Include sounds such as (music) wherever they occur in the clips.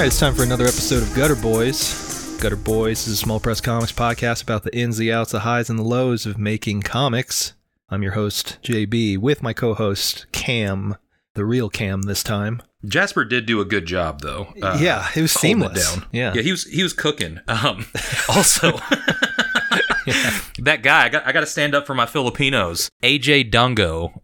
Right, it's time for another episode of Gutter Boys. Gutter Boys is a small press comics podcast about the ins, the outs, the highs, and the lows of making comics. I'm your host, JB, with my co host, Cam, the real Cam this time. Jasper did do a good job though. Uh, yeah, it was holding it seamless. down. Yeah. yeah, he was he was cooking. (laughs) Um, (laughs) also, (laughs) that guy I got I got to stand up for my Filipinos. AJ Dungo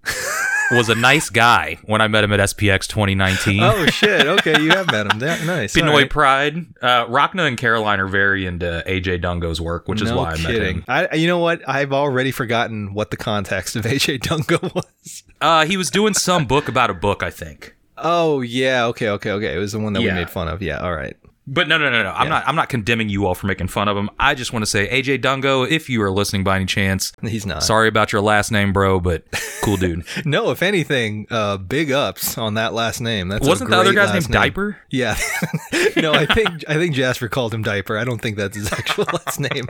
was a nice guy when I met him at SPX 2019. Oh, shit. Okay, you have met him. Yeah, nice. Pinoy right. Pride. Uh, Rockna and Caroline are very into AJ Dungo's work, which is no why I met kidding. him. I, you know what? I've already forgotten what the context of (laughs) AJ Dungo was. Uh, he was doing some book about a book, I think. Oh, yeah. Okay, okay, okay. It was the one that we made fun of. Yeah, all right. But no, no, no, no. I'm Yeah. not. I'm not condemning you all for making fun of him. I just want to say, AJ Dungo, if you are listening by any chance, He's not. sorry about your last name, bro, but cool dude. (laughs) No, if anything, uh, big ups on that last name. That's Wasn't the other guy's last name Diaper? Yeah. (laughs) no, I think I think Jasper called him Diaper. I don't think that's his (laughs) actual last name.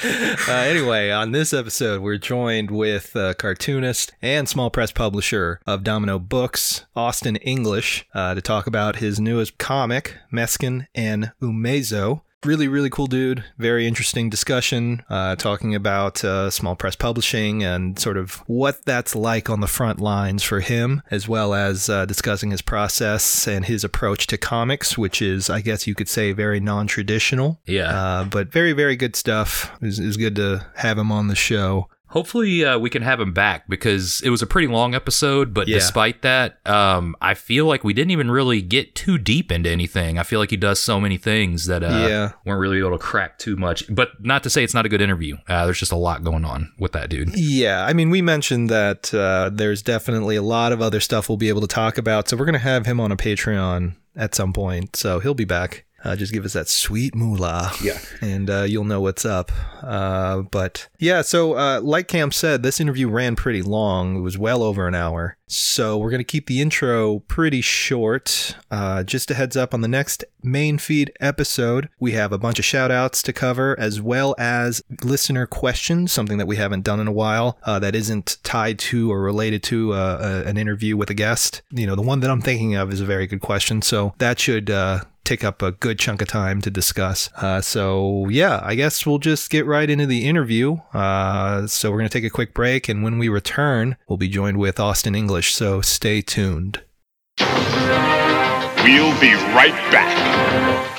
(laughs) uh, anyway, on this episode, we're joined with uh, cartoonist and small press publisher of Domino Books, Austin English, uh, to talk about his newest comic, Meskin and Umezo. Really, really cool dude. Very interesting discussion, uh, talking about uh, small press publishing and sort of what that's like on the front lines for him, as well as uh, discussing his process and his approach to comics, which is, I guess you could say, very non traditional. Yeah. Uh, but very, very good stuff. It was, it was good to have him on the show. Hopefully, uh, we can have him back because it was a pretty long episode. But Yeah. despite that, um, I feel like we didn't even really get too deep into anything. I feel like he does so many things that uh, Yeah. weren't really able to crack too much. But not to say it's not a good interview. Uh, there's just a lot going on with that dude. Yeah, I mean, we mentioned that uh, there's definitely a lot of other stuff we'll be able to talk about. So we're going to have him on a Patreon at some point. So he'll be back. Uh, just give us that sweet moolah. Yeah. (laughs) And uh, you'll know what's up. Uh, but yeah, so uh, like Cam said, this interview ran pretty long. It was well over an hour. So we're going to keep the intro pretty short. Uh, just a heads up on the next main feed episode, we have a bunch of shout outs to cover as well as listener questions, something that we haven't done in a while uh, that isn't tied to or related to uh, a, an interview with a guest. You know, the one that I'm thinking of is a very good question. So that should. Take up a good chunk of time to discuss. Uh, so, yeah, I guess we'll just get right into the interview. Uh, so, we're going to take a quick break, and when we return, we'll be joined with Austin English. So, stay tuned. We'll be right back.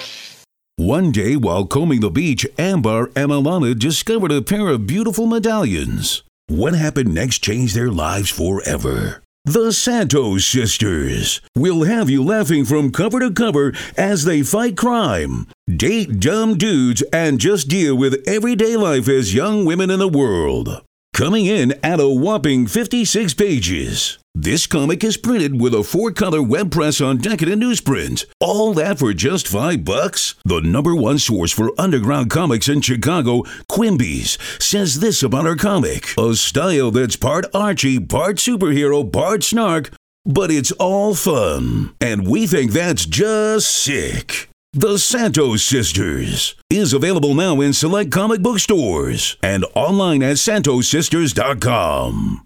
One day, while combing the beach, Ambar and Alana discovered a pair of beautiful medallions. What happened next changed their lives forever. The Santos sisters will have you laughing from cover to cover as they fight crime, date dumb dudes, and just deal with everyday life as young women in the world. Coming in at a whopping 56 pages. This comic is printed with a four-color web press on decadent newsprint. All that for just five bucks? The number one source for underground comics in Chicago, Quimby's, says this about our comic. A style that's part Archie, part superhero, part snark, but it's all fun. And we think that's just sick. The Santos Sisters is available now in select comic book stores and online at santosisters.com.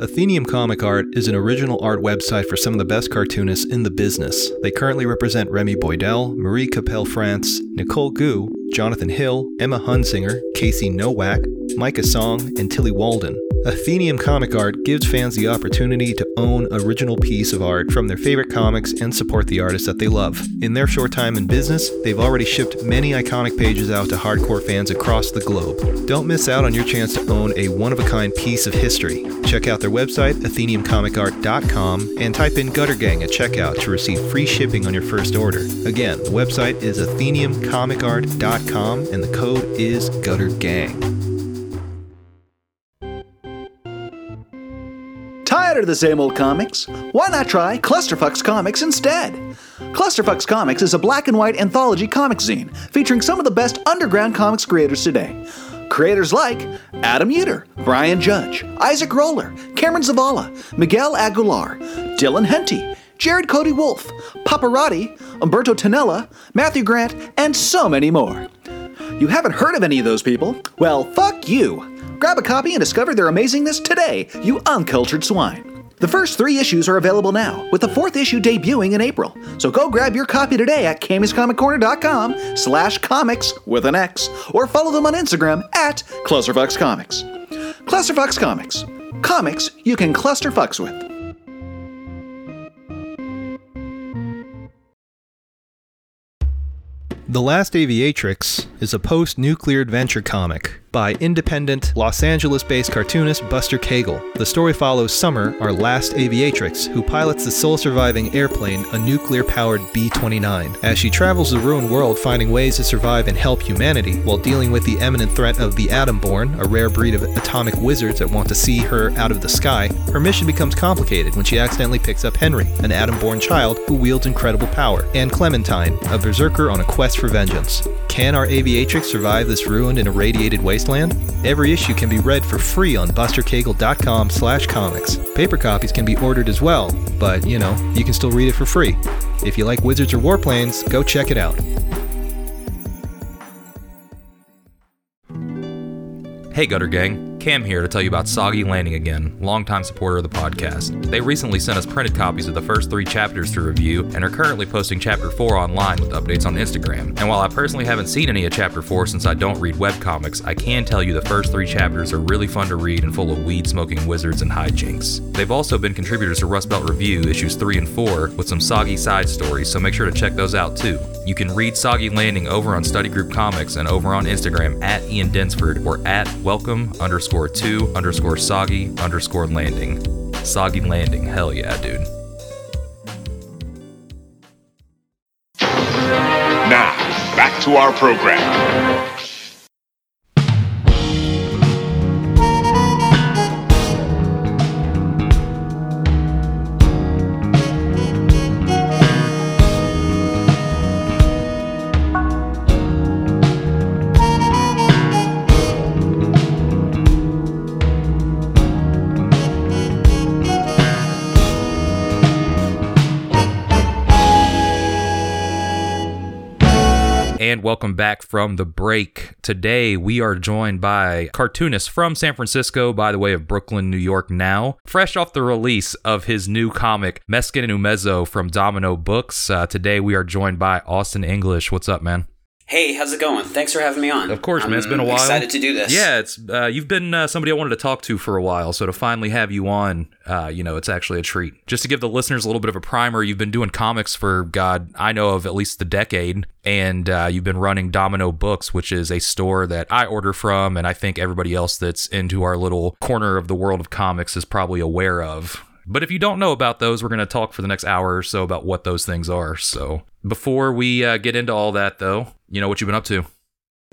Athenium Comic Art is an original art website for some of the best cartoonists in the business. They currently represent Remy Boydell, Marie Capelle France, Nicole Goux, Jonathan Hill, Emma Hunsinger, Casey Nowak, Micah Song, and Tillie Walden. Athenium Comic Art gives fans the opportunity to own original piece of art from their favorite comics and support the artists that they love. In their short time in business, they've already shipped many iconic pages out to hardcore fans across the globe. Don't miss out on your chance to own a one-of-a-kind piece of history. Check out their website, atheniumcomicart.com, and type in Gutter Gang at checkout to receive free shipping on your first order. Again, the website is atheniumcomicart.com, and the code is Gutter Gang. Tired of the same old comics? Why not try Clusterfucks Comics instead? Clusterfucks Comics is a black and white anthology comic zine featuring some of the best underground comics creators today. Creators like Adam Uter, Brian Judge, Isaac Roller, Cameron Zavala, Miguel Aguilar, Dylan Henty, Jared Cody Wolf, Paparotti, Umberto Tanella, Matthew Grant, and so many more. You haven't heard of any of those people? Well, fuck you! Grab a copy and discover their amazingness today, you uncultured swine. The first three issues are available now, with the fourth issue debuting in April. So go grab your copy today at kamiscomiccorner.com slash comics with an X, or follow them on Instagram at Clusterfucks Comics. Clusterfucks Comics. Comics you can cluster fucks with. The Last Aviatrix is a post nuclear adventure comic by independent Los Angeles based cartoonist Buster Cagle. The story follows Summer, our last aviatrix, who pilots the sole surviving airplane, a nuclear powered B 29. As she travels the ruined world finding ways to survive and help humanity while dealing with the imminent threat of the Atomborn, a rare breed of atomic wizards that want to see her out of the sky, her mission becomes complicated when she accidentally picks up Henry, an Atomborn child who wields incredible power, and Clementine, a berserker on a quest for vengeance. Can our aviatrix survive this ruined and irradiated wasteland? Every issue can be read for free on bustercagle.com slash comics. Paper copies can be ordered as well, but, you know, you can still read it for free. If you like wizards or warplanes, go check it out. Hey Gutter Gang, Cam here to tell you about Soggy Landing again, longtime supporter of the podcast. They recently sent us printed copies of the first three chapters to review and are currently posting chapter 4 online with updates on Instagram. And while I personally haven't seen any of chapter 4 since I don't read webcomics, I can tell you the first three chapters are really fun to read and full of weed smoking wizards and hijinks. They've also been contributors to Rust Belt Review issues 3 and 4 with some soggy side stories, so make sure to check those out too. You can read Soggy Landing over on Study Group Comics and over on Instagram at Ian Densford or at welcome underscore two underscore soggy underscore landing. Soggy Landing, hell yeah, dude. Now, back to our program. And welcome back from the break. Today we are joined by cartoonist from San Francisco by the way of Brooklyn, New York now. Fresh off the release of his new comic, Meskin and Umezo from Domino Books. Uh, today we are joined by Austin English. What's up, man? Hey, how's it going? Thanks for having me on. Of course, man. It's been a I'm while. Excited to do this. Yeah, it's uh, you've been uh, somebody I wanted to talk to for a while, so to finally have you on, uh, you know, it's actually a treat. Just to give the listeners a little bit of a primer, you've been doing comics for God, I know of at least the decade, and uh, you've been running Domino Books, which is a store that I order from, and I think everybody else that's into our little corner of the world of comics is probably aware of. But if you don't know about those, we're going to talk for the next hour or so about what those things are. So before we uh, get into all that, though, you know what you've been up to.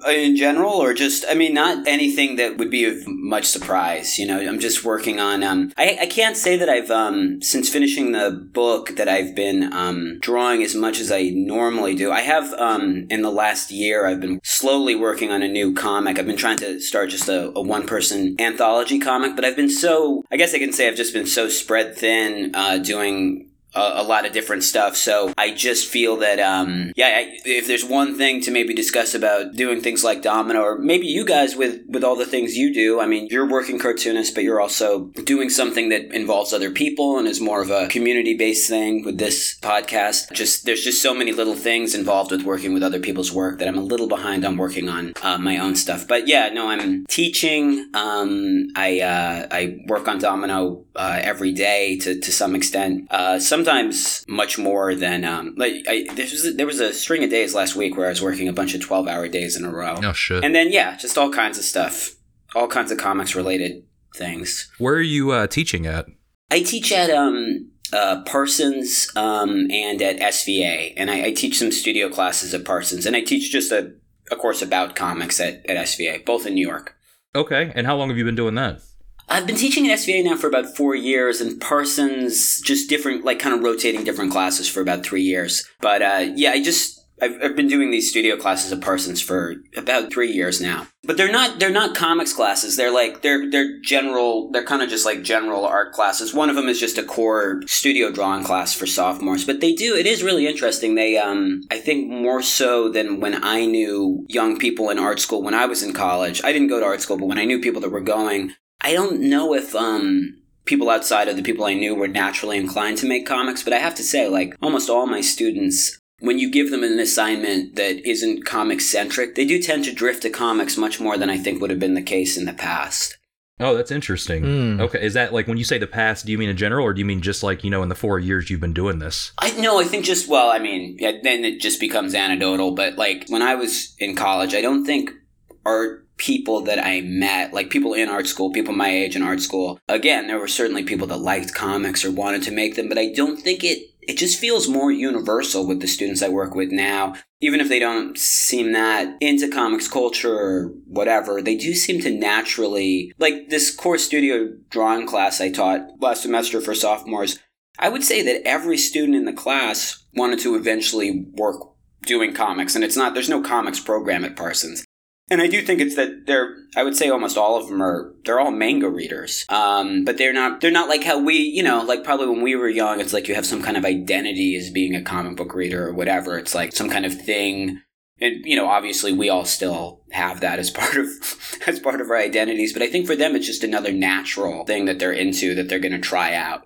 Uh, In general, or just, I mean, not anything that would be of much surprise. You know, I'm just working on, um, I, I can't say that I've, um, since finishing the book, that I've been, um, drawing as much as I normally do. I have, um, in the last year, I've been slowly working on a new comic. I've been trying to start just a, a one person anthology comic, but I've been so, I guess I can say I've just been so spread thin, uh, doing a, a lot of different stuff. So I just feel that, um, yeah, I, if there's one thing to maybe discuss about doing things like Domino, or maybe you guys with with all the things you do. I mean, you're working cartoonist, but you're also doing something that involves other people and is more of a community based thing with this podcast. Just there's just so many little things involved with working with other people's work that I'm a little behind on working on uh, my own stuff. But yeah, no, I'm teaching. Um, I uh, I work on Domino uh, every day to to some extent. Uh, sometimes much more than um, like I, there was there was a string of days last week where I was working a bunch of twelve hour days in a row. Oh shit. And then yeah, just all kinds of stuff, all kinds of comics related things. Where are you uh, teaching at? I teach at um, uh, Parsons um, and at SVA, and I, I teach some studio classes at Parsons, and I teach just a, a course about comics at, at SVA, both in New York. Okay. And how long have you been doing that? I've been teaching at SVA now for about four years, and Parsons just different, like kind of rotating different classes for about three years. But uh, yeah, I just I've, I've been doing these studio classes at Parsons for about three years now. But they're not they're not comics classes. They're like they're they're general. They're kind of just like general art classes. One of them is just a core studio drawing class for sophomores. But they do it is really interesting. They um I think more so than when I knew young people in art school when I was in college. I didn't go to art school, but when I knew people that were going, I don't know if um people outside of the people I knew were naturally inclined to make comics, but I have to say, like, almost all my students, when you give them an assignment that isn't comic centric, they do tend to drift to comics much more than I think would have been the case in the past. Oh, that's interesting. Mm. Okay, is that like when you say the past? Do you mean in general, or do you mean just like you know in the four years you've been doing this? I no, I think just well, I mean, yeah, then it just becomes anecdotal. But like when I was in college, I don't think art people that I met, like people in art school, people my age in art school. Again, there were certainly people that liked comics or wanted to make them, but I don't think it. It just feels more universal with the students I work with now. Even if they don't seem that into comics culture or whatever, they do seem to naturally like this core studio drawing class I taught last semester for sophomores. I would say that every student in the class wanted to eventually work doing comics, and it's not, there's no comics program at Parsons. And I do think it's that they're, I would say almost all of them are, they're all manga readers. Um, but they're not, they're not like how we, you know, like probably when we were young, it's like you have some kind of identity as being a comic book reader or whatever. It's like some kind of thing. And, you know, obviously we all still have that as (laughs) part of, as part of our identities. But I think for them, it's just another natural thing that they're into that they're going to try out.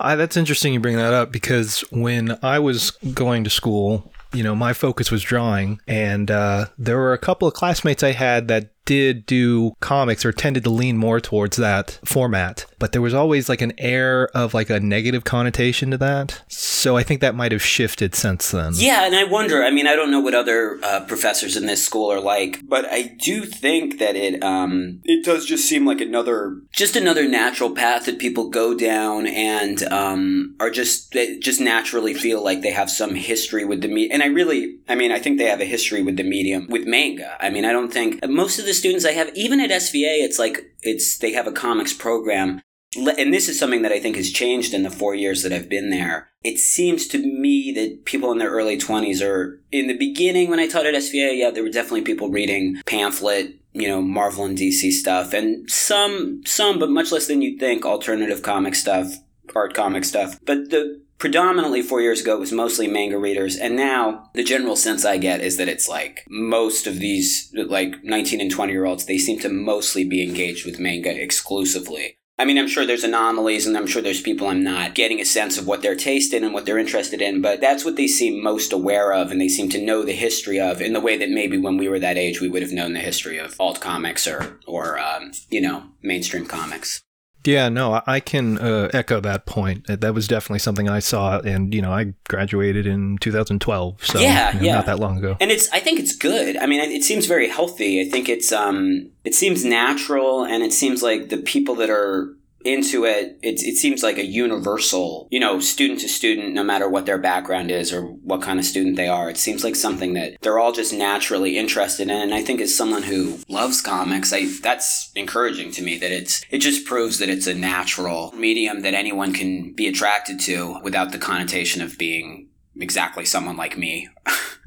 I, that's interesting you bring that up because when I was going to school, you know, my focus was drawing, and uh, there were a couple of classmates I had that did do comics or tended to lean more towards that format, but there was always like an air of like a negative connotation to that. So I think that might have shifted since then. Yeah, and I wonder. I mean, I don't know what other uh, professors in this school are like, but I do think that it um, it does just seem like another just another natural path that people go down and um, are just just naturally feel like they have some history with the medium. And I really, I mean, I think they have a history with the medium with manga. I mean, I don't think most of the students I have, even at SVA, it's like it's they have a comics program and this is something that I think has changed in the four years that I've been there. It seems to me that people in their early 20s are, in the beginning when I taught at SVA, yeah, there were definitely people reading pamphlet, you know, Marvel and DC stuff, and some, some, but much less than you'd think, alternative comic stuff, art comic stuff. But the predominantly four years ago it was mostly manga readers and now the general sense i get is that it's like most of these like 19 and 20 year olds they seem to mostly be engaged with manga exclusively I mean, I'm sure there's anomalies and I'm sure there's people I'm not getting a sense of what they're tasting and what they're interested in, but that's what they seem most aware of and they seem to know the history of in the way that maybe when we were that age we would have known the history of alt comics or, or um, you know, mainstream comics. Yeah, no, I- can uh, echo that point. That was definitely something I saw, and you know, I graduated in 2012, so Yeah, you know, yeah. not that long ago. And it's I think it's good. I mean, it seems very healthy. I think it's um it seems natural and it seems like the people that are into it, it, it seems like a universal, you know, student to student, no matter what their background is or what kind of student they are. It seems like something that they're all just naturally interested in. And I think as someone who loves comics, I that's encouraging to me that it's it just proves that it's a natural medium that anyone can be attracted to without the connotation of being exactly someone like me. (laughs)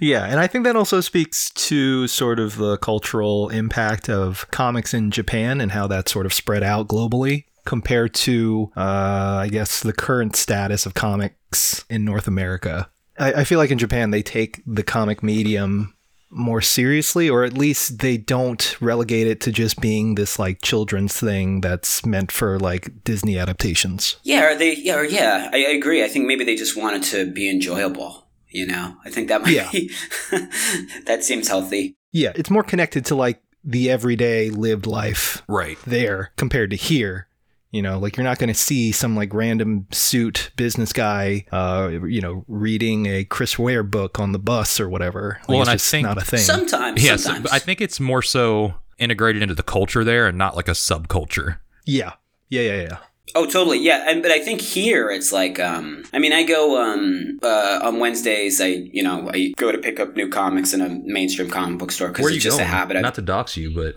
yeah, and I think that also speaks to sort of the cultural impact of comics in Japan and how that sort of spread out globally compared to, uh, I guess, the current status of comics in North America. I, I feel like in Japan they take the comic medium more seriously, or at least they don't relegate it to just being this like children's thing that's meant for like Disney adaptations. Yeah, they yeah, or yeah, I, I agree. I think maybe they just want it to be enjoyable. You know, I think that might Yeah. be (laughs) that seems healthy. Yeah, it's more connected to like the everyday lived life Right. there compared to here. You know, like you're not going to see some like random suit business guy, uh, you know, reading a Chris Ware book on the bus or whatever. Like, Well, it's and I just think not a thing. Sometimes, Yes, sometimes. but I think it's more so integrated into the culture there and not like a subculture. yeah, yeah, yeah, yeah. Oh, totally. Yeah, and, but I think here it's like, um, I mean, I go um, uh, on Wednesdays. I you know I go to pick up new comics in a mainstream comic book store because it's just going? a habit. Not to dox you, but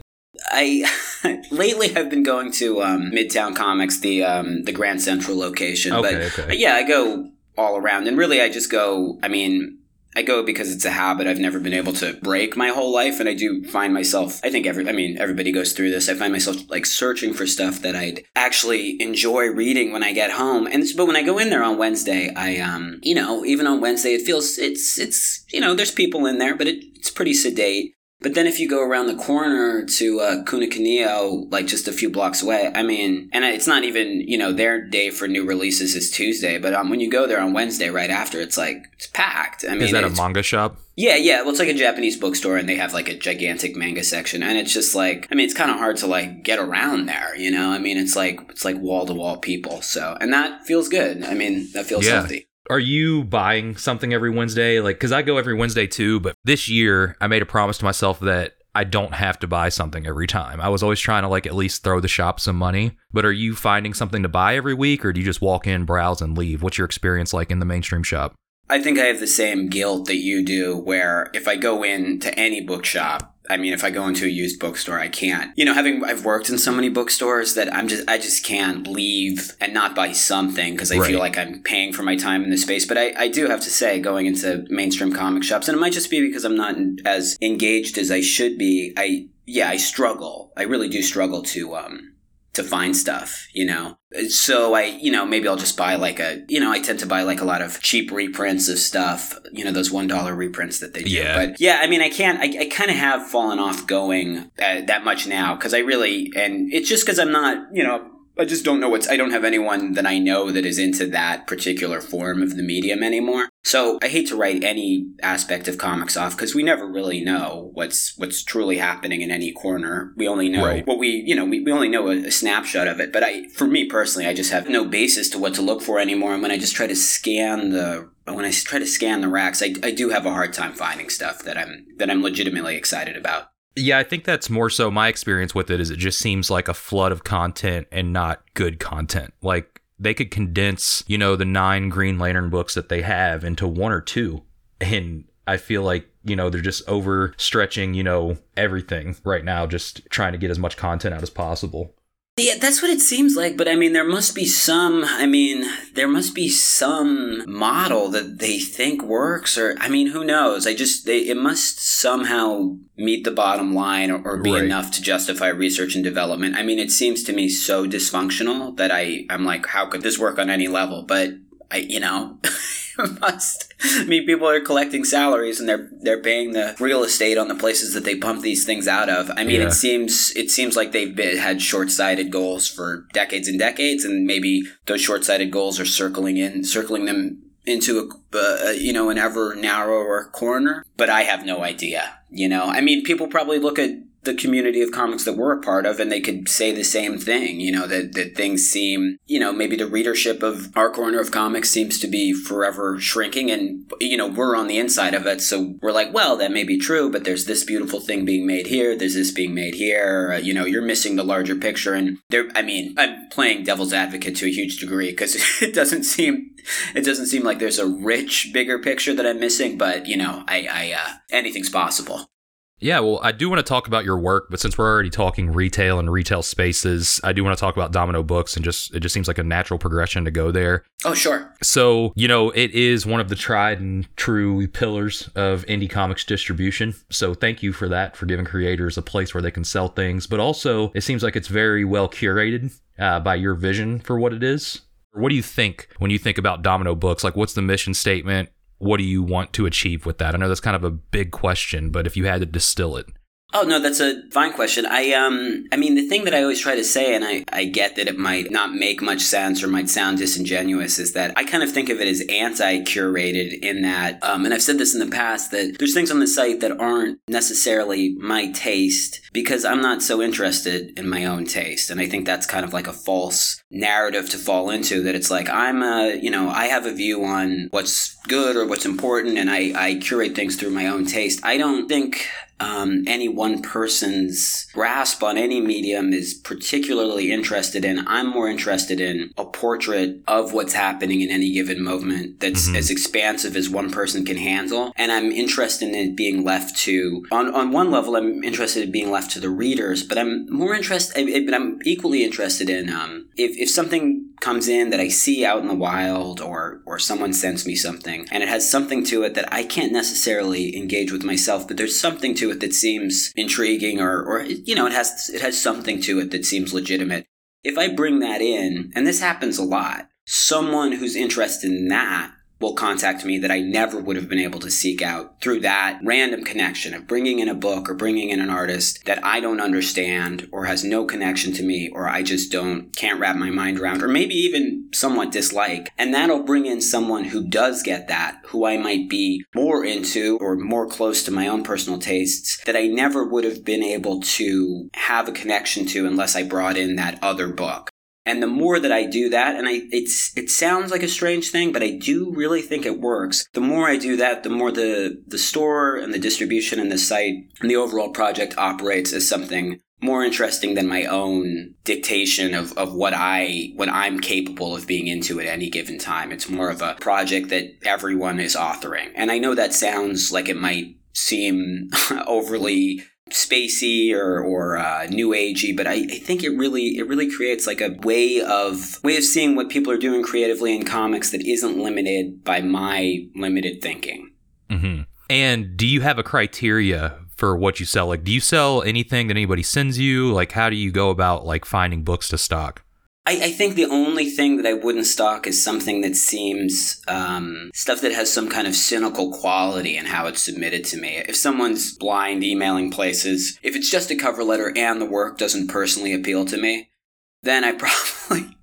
I (laughs) lately I've been going to um, Midtown Comics, the um, the Grand Central location. Okay, but, okay. but yeah, I go all around, and really I just go. I mean. I go because it's a habit I've never been able to break my whole life, and I do find myself. I think every, I mean, everybody goes through this. I find myself like searching for stuff that I'd actually enjoy reading when I get home. And but when I go in there on Wednesday, I um, you know, even on Wednesday, it feels it's it's you know, there's people in there, but it, it's pretty sedate. But then if you go around the corner to uh, Cuneo, like just a few blocks away, I mean, and it's not even, you know, their day for new releases is Tuesday, but um, when you go there on Wednesday right after, it's like, it's packed. I mean, is that a manga shop? yeah, yeah. Well, it's like a Japanese bookstore, and they have like a gigantic manga section, and it's just like, I mean, it's kind of hard to like get around there, you know. I mean, it's like it's like wall to wall people, so and that feels good. I mean, that feels Yeah. healthy. Are you buying something every Wednesday? Like, because I go every Wednesday too, but this year I made a promise to myself that I don't have to buy something every time. I was always trying to like at least throw the shop some money. But are you finding something to buy every week, or do you just walk in, browse, and leave? What's your experience like in the mainstream shop? I think I have the same guilt that you do, where if I go into any bookshop, I mean, if I go into a used bookstore, I can't. You know, having I've worked in so many bookstores that I'm just I just can't leave and not buy something because I Right. feel like I'm paying for my time in the space. But I, I do have to say, going into mainstream comic shops, and it might just be because I'm not as engaged as I should be. I yeah, I struggle. I really do struggle to um to find stuff, you know. So I, you know, maybe I'll just buy like a, you know, I tend to buy like a lot of cheap reprints of stuff, you know, those one dollar reprints that they do. Yeah. But yeah, I mean, I can't, I, I kind of have fallen off going uh, that much now because I really, and it's just because I'm not, you know. I just don't know what's. I don't have anyone that I know that is into that particular form of the medium anymore. So I hate to write any aspect of comics off because we never really know what's what's truly happening in any corner. We only know Right. what we, you know, we, we only know a, a snapshot of it. But I, for me personally, I just have no basis to what to look for anymore. And when I just try to scan the, when I try to scan the racks, I, I do have a hard time finding stuff that I'm that I'm legitimately excited about. Yeah, I think that's more so my experience with it is it just seems like a flood of content and not good content. Like they could condense, you know, the nine Green Lantern books that they have into one or two. And I feel like, you know, they're just overstretching, you know, everything right now, just trying to get as much content out as possible. Yeah, that's what it seems like. But I mean, there must be some. I mean, there must be some model that they think works, or I mean, who knows? I just they it must somehow meet the bottom line or, or be Right. enough to justify research and development. I mean, it seems to me so dysfunctional that I I'm like, how could this work on any level? But I, you know. (laughs) Must I mean people are collecting salaries and they're they're paying the real estate on the places that they pump these things out of. I mean, Yeah. it seems it seems like they've been, had short-sighted goals for decades and decades, and maybe those short-sighted goals are circling in, circling them into a uh, you know an ever narrower corner. But I have no idea. You know, I mean, people probably look at the community of comics that we're a part of and they could say the same thing, you know, that, that things seem, you know, maybe the readership of our corner of comics seems to be forever shrinking and, you know, we're on the inside of it. So we're like, well, that may be true, but there's this beautiful thing being made here. There's this being made here. Uh, you know, you're missing the larger picture. And there, I mean, I'm playing devil's advocate to a huge degree because (laughs) it doesn't seem, it doesn't seem like there's a rich, bigger picture that I'm missing, but, you know, I, I, uh, anything's possible. Yeah, well, I do want to talk about your work, but since we're already talking retail and retail spaces, I do want to talk about Domino Books and just it just seems like a natural progression to go there. Oh, sure. So, you know, it is one of the tried and true pillars of indie comics distribution. So, thank you for that, for giving creators a place where they can sell things. But also, it seems like it's very well curated uh, by your vision for what it is. What do you think when you think about Domino Books? Like, what's the mission statement? What do you want to achieve with that? I know that's kind of a big question, but if you had to distill it. Oh no, that's a fine question. I um I mean the thing that I always try to say and I, I get that it might not make much sense or might sound disingenuous is that I kind of think of it as anti-curated in that um and I've said this in the past that there's things on the site that aren't necessarily my taste because I'm not so interested in my own taste. And I think that's kind of like a false narrative to fall into that it's like I'm a you know, I have a view on what's good or what's important and I, I curate things through my own taste. I don't think um, any one person's grasp on any medium is particularly interested in. I'm more interested in a portrait of what's happening in any given moment that's mm-hmm. as expansive as one person can handle. And I'm interested in it being left to, on, on one level, I'm interested in being left to the readers, but I'm more interested, but I'm equally interested in um, if, if something comes in that I see out in the wild or or someone sends me something and it has something to it that I can't necessarily engage with myself but there's something to it that seems intriguing or or you know it has it has something to it that seems legitimate. If I bring that in and this happens a lot someone who's interested in that will contact me that I never would have been able to seek out through that random connection of bringing in a book or bringing in an artist that I don't understand or has no connection to me or I just don't can't wrap my mind around or maybe even somewhat dislike. And that'll bring in someone who does get that who I might be more into or more close to my own personal tastes that I never would have been able to have a connection to unless I brought in that other book and the more that I do that, and I, it's, it sounds like a strange thing, but I do really think it works. The more I do that, the more the, the store and the distribution and the site and the overall project operates as something more interesting than my own dictation of, of what I what I'm capable of being into at any given time. It's more of a project that everyone is authoring. And I know that sounds like it might seem (laughs) overly spacey or or uh, new agey, but I, I, think it really it really creates like a way of way of seeing what people are doing creatively in comics that isn't limited by my limited thinking. Mm-hmm. And do you have a criteria for what you sell? Like, do you sell anything that anybody sends you? Like, how do you go about like finding books to stock? I, I, think the only thing that I wouldn't stock is something that seems um, stuff that has some kind of cynical quality in how it's submitted to me. If someone's blind emailing places, if it's just a cover letter and the work doesn't personally appeal to me, then I (laughs) probably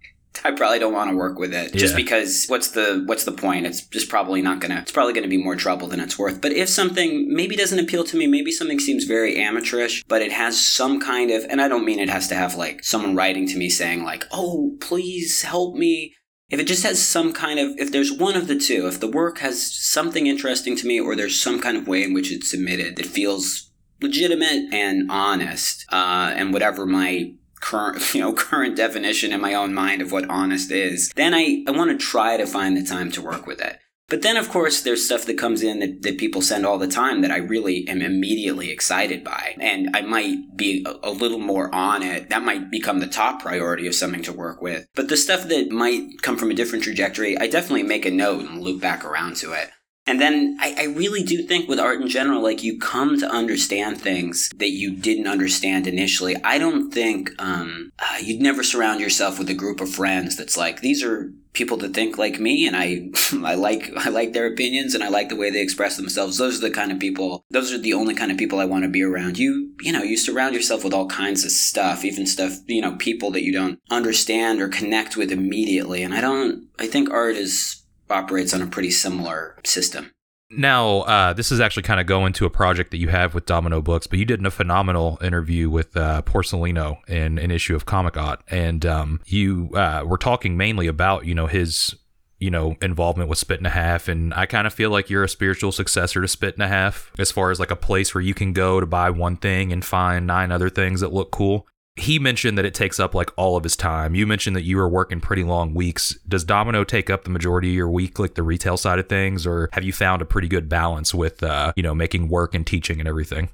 I probably don't want to work with it just yeah. because what's the what's the point? It's just probably not gonna. It's probably gonna be more trouble than it's worth. But if something maybe doesn't appeal to me, maybe something seems very amateurish, but it has some kind of, and I don't mean it has to have like someone writing to me saying like, "Oh, please help me." If it just has some kind of, if there's one of the two, if the work has something interesting to me, or there's some kind of way in which it's submitted that feels legitimate and honest, uh, and whatever my current (laughs) you know current definition in my own mind of what honest is then i, I want to try to find the time to work with it. But then of course there's stuff that comes in that, that people send all the time that i really am immediately excited by. And i might be a, a little more on it. That might become the top priority of something to work with. But the stuff that might come from a different trajectory i definitely make a note and loop back around to it and then I, I, really do think with art in general, like you come to understand things that you didn't understand initially. I don't think um, uh, you'd never surround yourself with a group of friends that's like these are people that think like me, and I (laughs) I like I like their opinions and I like the way they express themselves. Those are the kind of people. Those are the only kind of people I want to be around. You you know you surround yourself with all kinds of stuff, even stuff you know people that you don't understand or connect with immediately. And I don't. I think art is operates on a pretty similar system. Now, uh, this is actually kind of going to a project that you have with Domino Books, but you did a phenomenal interview with uh, Porcellino in an issue of Comic Ot, and um, you uh, were talking mainly about you know his you know involvement with Spit and a Half, and I kind of feel like you're a spiritual successor to Spit and a Half as far as like a place where you can go to buy one thing and find nine other things that look cool he mentioned that it takes up like all of his time. You mentioned that you were working pretty long weeks. Does Domino take up the majority of your week, like the retail side of things, or have you found a pretty good balance with, uh, you know, making work and teaching and everything?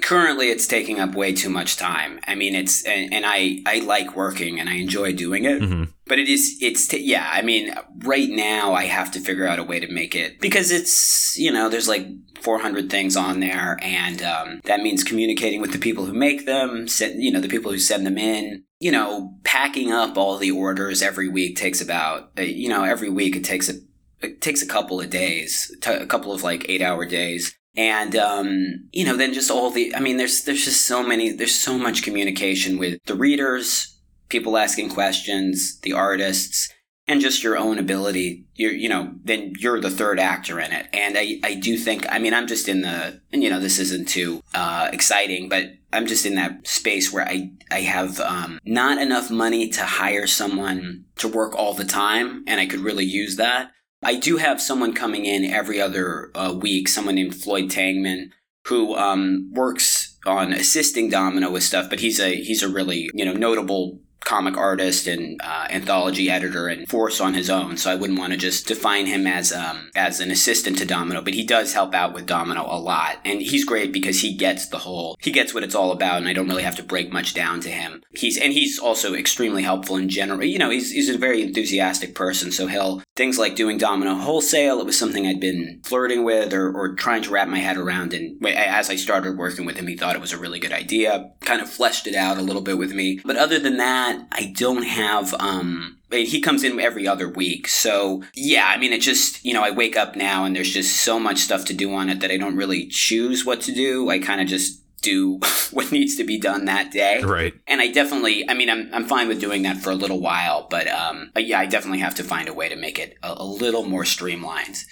Currently, it's taking up way too much time. I mean, it's and, and I I like working and I enjoy doing it, Mhm. but it is it's t- yeah. I mean, right now I have to figure out a way to make it because it's you know there's like 400 things on there, and um, that means communicating with the people who make them, send, you know, the people who send them in. You know, packing up all the orders every week takes about uh, you know every week it takes a it takes a couple of days, t- a couple of like eight hour days and um, you know then just all the i mean there's there's just so many there's so much communication with the readers people asking questions the artists and just your own ability. You're you know then you're the third actor in it. And i i do think i mean i'm just in the and you know this isn't too uh, exciting but i'm just in that space where i i have um, not enough money to hire someone to work all the time and i could really use that I do have someone coming in every other uh, week, someone named Floyd Tangeman, who um, works on assisting Domino with stuff, but he's a he's a really you know notable comic artist and uh, anthology editor and force on his own. So I wouldn't want to just define him as um, as an assistant to Domino, but he does help out with Domino a lot, and he's great because he gets the whole he gets what it's all about, and I don't really have to break much down to him. He's and he's also extremely helpful in general. You know, he's he's a very enthusiastic person, so he'll things like doing Domino wholesale. It was something I'd been flirting with or, or trying to wrap my head around, and as I started working with him, he thought it was a really good idea. Kind of fleshed it out a little bit with me, but other than that. I don't have um he comes in every other week. So, yeah, I mean it just, you know, I wake up now and there's just so much stuff to do on it that I don't really choose what to do. I kind of just do (laughs) what needs to be done that day. Right. And I definitely, I mean, I'm, I'm fine with doing that for a little while, but um, but yeah, I definitely have to find a way to make it a, a little more streamlined.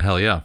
Hell yeah.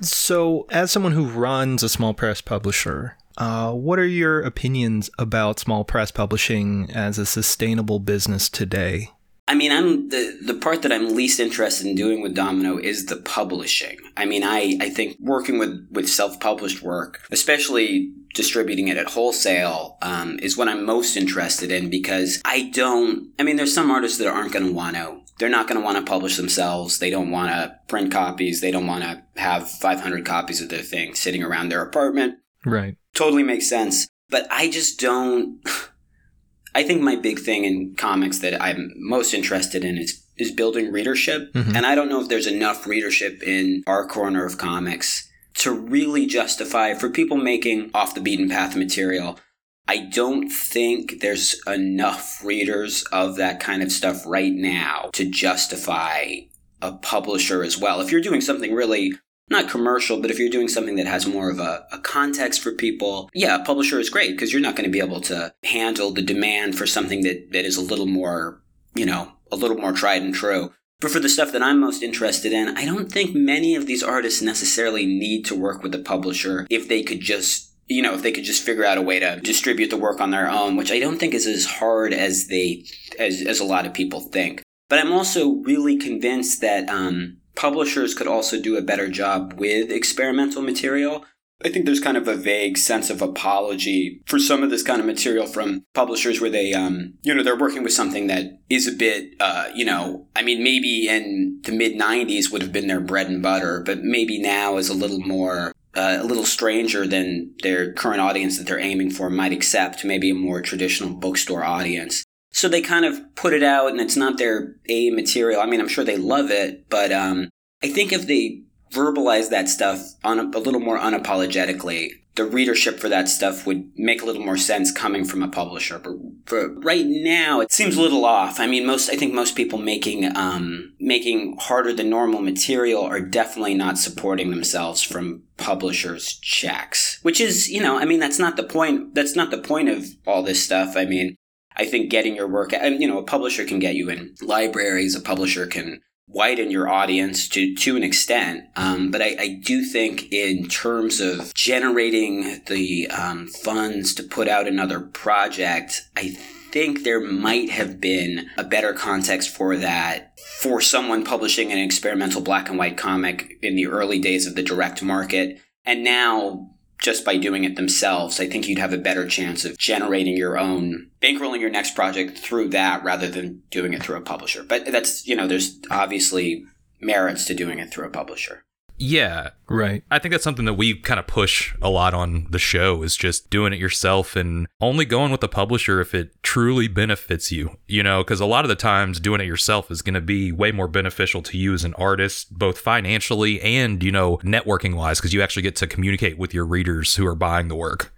So, as someone who runs a small press publisher, uh, what are your opinions about small press publishing as a sustainable business today? I mean, I'm the the part that I'm least interested in doing with Domino is the publishing. I mean, I, I think working with, with self published work, especially distributing it at wholesale, um, is what I'm most interested in because I don't. I mean, there's some artists that aren't going to want to. They're not going to want to publish themselves. They don't want to print copies. They don't want to have 500 copies of their thing sitting around their apartment. Right. Totally makes sense. But I just don't. (sighs) I think my big thing in comics that I'm most interested in is is building readership. Mhm. And I don't know if there's enough readership in our corner of comics to really justify for people making off the beaten path material. I don't think there's enough readers of that kind of stuff right now to justify a publisher as well. If you're doing something really not commercial, but if you're doing something that has more of a, a context for people, yeah, a publisher is great because you're not going to be able to handle the demand for something that, that is a little more, you know, a little more tried and true. But for the stuff that I'm most interested in, I don't think many of these artists necessarily need to work with a publisher if they could just you know, if they could just figure out a way to distribute the work on their own, which I don't think is as hard as they as as a lot of people think. But I'm also really convinced that um, publishers could also do a better job with experimental material. I think there's kind of a vague sense of apology for some of this kind of material from publishers where they, um, you know, they're working with something that is a bit, uh, you know, I mean, maybe in the mid 90s would have been their bread and butter, but maybe now is a little more uh, a little stranger than their current audience that they're aiming for might accept, maybe a more traditional bookstore audience. So they kind of put it out and it's not their A material. I mean, I'm sure they love it, but um, I think if they verbalize that stuff on a, a little more unapologetically, the readership for that stuff would make a little more sense coming from a publisher. But for right now, it seems a little off. I mean, most I think most people making um, making harder than normal material are definitely not supporting themselves from publishers' checks. Which is, you know, I mean, that's not the point. That's not the point of all this stuff. I mean, I think getting your work, and you know, a publisher can get you in libraries. A publisher can widen your audience to to an extent. Um, but I, I do think in terms of generating the um, funds to put out another project, I think there might have been a better context for that for someone publishing an experimental black and white comic in the early days of the direct market. And now just by doing it themselves, I think you'd have a better chance of generating your own, bankrolling your next project through that rather than doing it through a publisher. But that's, you know, there's obviously merits to doing it through a publisher. Yeah, Right. I think that's something that we kind of push a lot on the show is just doing it yourself and only going with a publisher if it truly benefits you, you know, because a lot of the times doing it yourself is going to be way more beneficial to you as an artist, both financially and, you know, networking wise, because you actually get to communicate with your readers who are buying the work.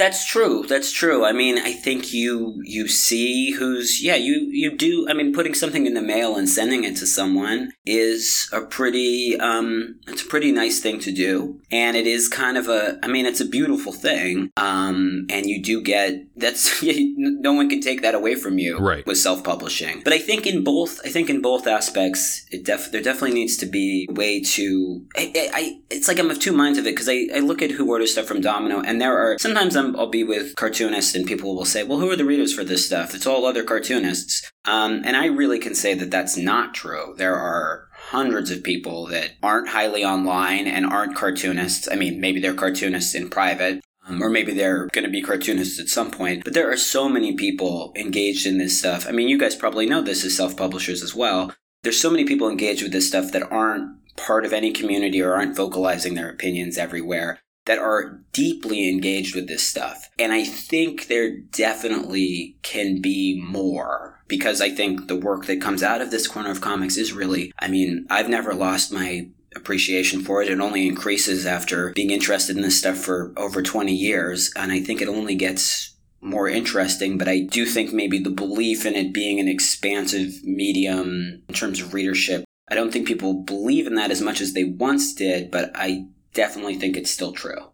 That's true. That's true. I mean, I think you you see who's yeah, you you do I mean putting something in the mail and sending it to someone is a pretty um it's a pretty nice thing to do. And it is kind of a I mean, it's a beautiful thing. Um and you do get that's (laughs) no one can take that away from you Right. with self-publishing. But I think in both I think in both aspects it def there definitely needs to be a way to I, I, I it's like I'm of two minds of it because I, I look at who orders stuff from Domino and there are sometimes I'm I'll be with cartoonists and people will say, well, who are the readers for this stuff? It's all other cartoonists. Um, and I really can say that that's not true. There are hundreds of people that aren't highly online and aren't cartoonists. I mean, maybe they're cartoonists in private. Um, or maybe they're going to be cartoonists at some point. But there are so many people engaged in this stuff. I mean, you guys probably know this as self publishers as well. There's so many people engaged with this stuff that aren't part of any community or aren't vocalizing their opinions everywhere that are deeply engaged with this stuff. And I think there definitely can be more because I think the work that comes out of this corner of comics is really, I mean, I've never lost my appreciation for it. It only increases after being interested in this stuff for over 20 years. And I think it only gets more interesting, but I do think maybe the belief in it being an expansive medium in terms of readership, I don't think people believe in that as much as they once did, but I definitely think it's still true.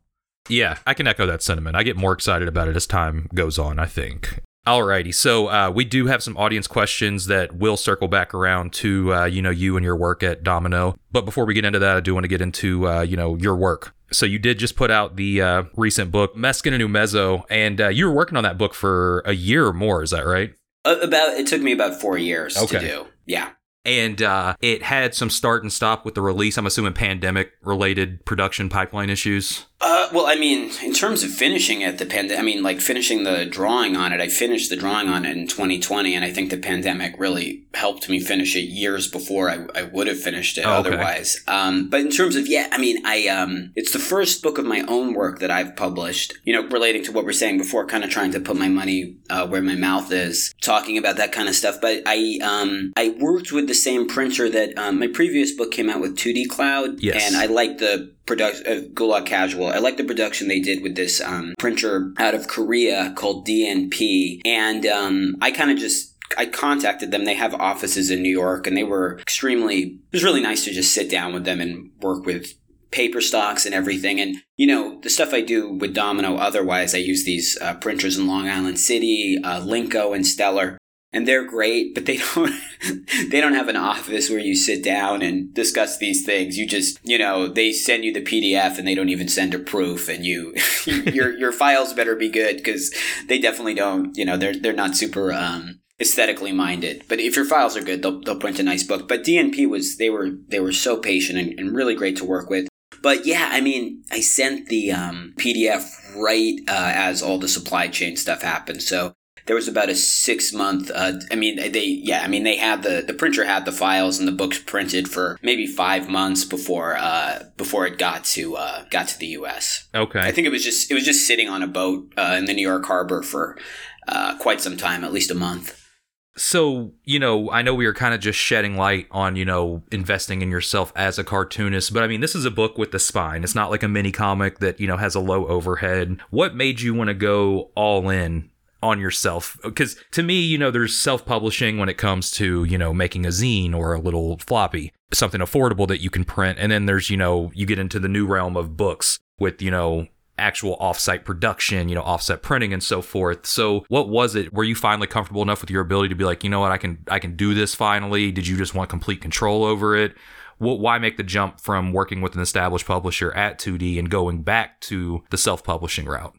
Yeah, I can echo that sentiment. I get more excited about it as time goes on, I think. Alrighty, so uh, we do have some audience questions that will circle back around to uh, you know you and your work at Domino. But before we get into that, I do want to get into uh, you know your work. So you did just put out the uh, recent book Meskin and Umezo, and uh, you were working on that book for a year or more. Is that right? About it took me about four years Okay. to do. Yeah. And uh, it had some start and stop with the release. I'm assuming pandemic related production pipeline issues. Uh, well, I mean, in terms of finishing it, the pandemic, I mean, like finishing the drawing on it, I finished the drawing on it in 2020, and I think the pandemic really helped me finish it years before I, I would have finished it Oh, okay. otherwise. Um, but in terms of, yeah, I mean, I, um, it's the first book of my own work that I've published, you know, relating to what we're saying before, kind of trying to put my money, uh, where my mouth is, talking about that kind of stuff. But I, um, I worked with the same printer that, um, my previous book came out with 2D Cloud. Yes. And I like the production uh, Gulag Casual. I like the production they did with this um, printer out of Korea called DNP, and um, I kind of just. I contacted them. They have offices in New York, and they were extremely. It was really nice to just sit down with them and work with paper stocks and everything. And you know, the stuff I do with Domino. Otherwise, I use these uh, printers in Long Island City, uh, Linco, and Stellar and they're great, but they (laughs) don't they don't have an office where you sit down and discuss these things. You just you know they send you the PDF and they don't even send a proof, and you (laughs) your your files better be good because they definitely don't. You know they're they're not super. Um, aesthetically minded but if your files are good they'll, they'll print a nice book but dnp was they were they were so patient and, and really great to work with but yeah, I mean, I sent the um, PDF right uh, as all the supply chain stuff happened. So there was about a six month. Uh, I mean, they yeah, I mean they had the the printer had the files and the books printed for maybe five months before uh, before it got to uh, got to the U.S. Okay. I think it was just it was just sitting on a boat uh, in the New York harbor for uh, quite some time, at least a month. So, you know, I know we were kind of just shedding light on, you know, investing in yourself as a cartoonist, but I mean, this is a book with the spine. It's not like a mini comic that, you know, has a low overhead. What made you want to go all in on yourself? Because to me, you know, there's self publishing when it comes to, you know, making a zine or a little floppy, something affordable that you can print. And then there's, you know, you get into the new realm of books with, you know, actual offsite production, you know, offset printing and so forth. So what was it? Were you finally comfortable enough with your ability to be like, you know what, I can I can do this finally? Did you just want complete control over it? What, why make the jump from working with an established publisher at 2D and going back to the self-publishing route?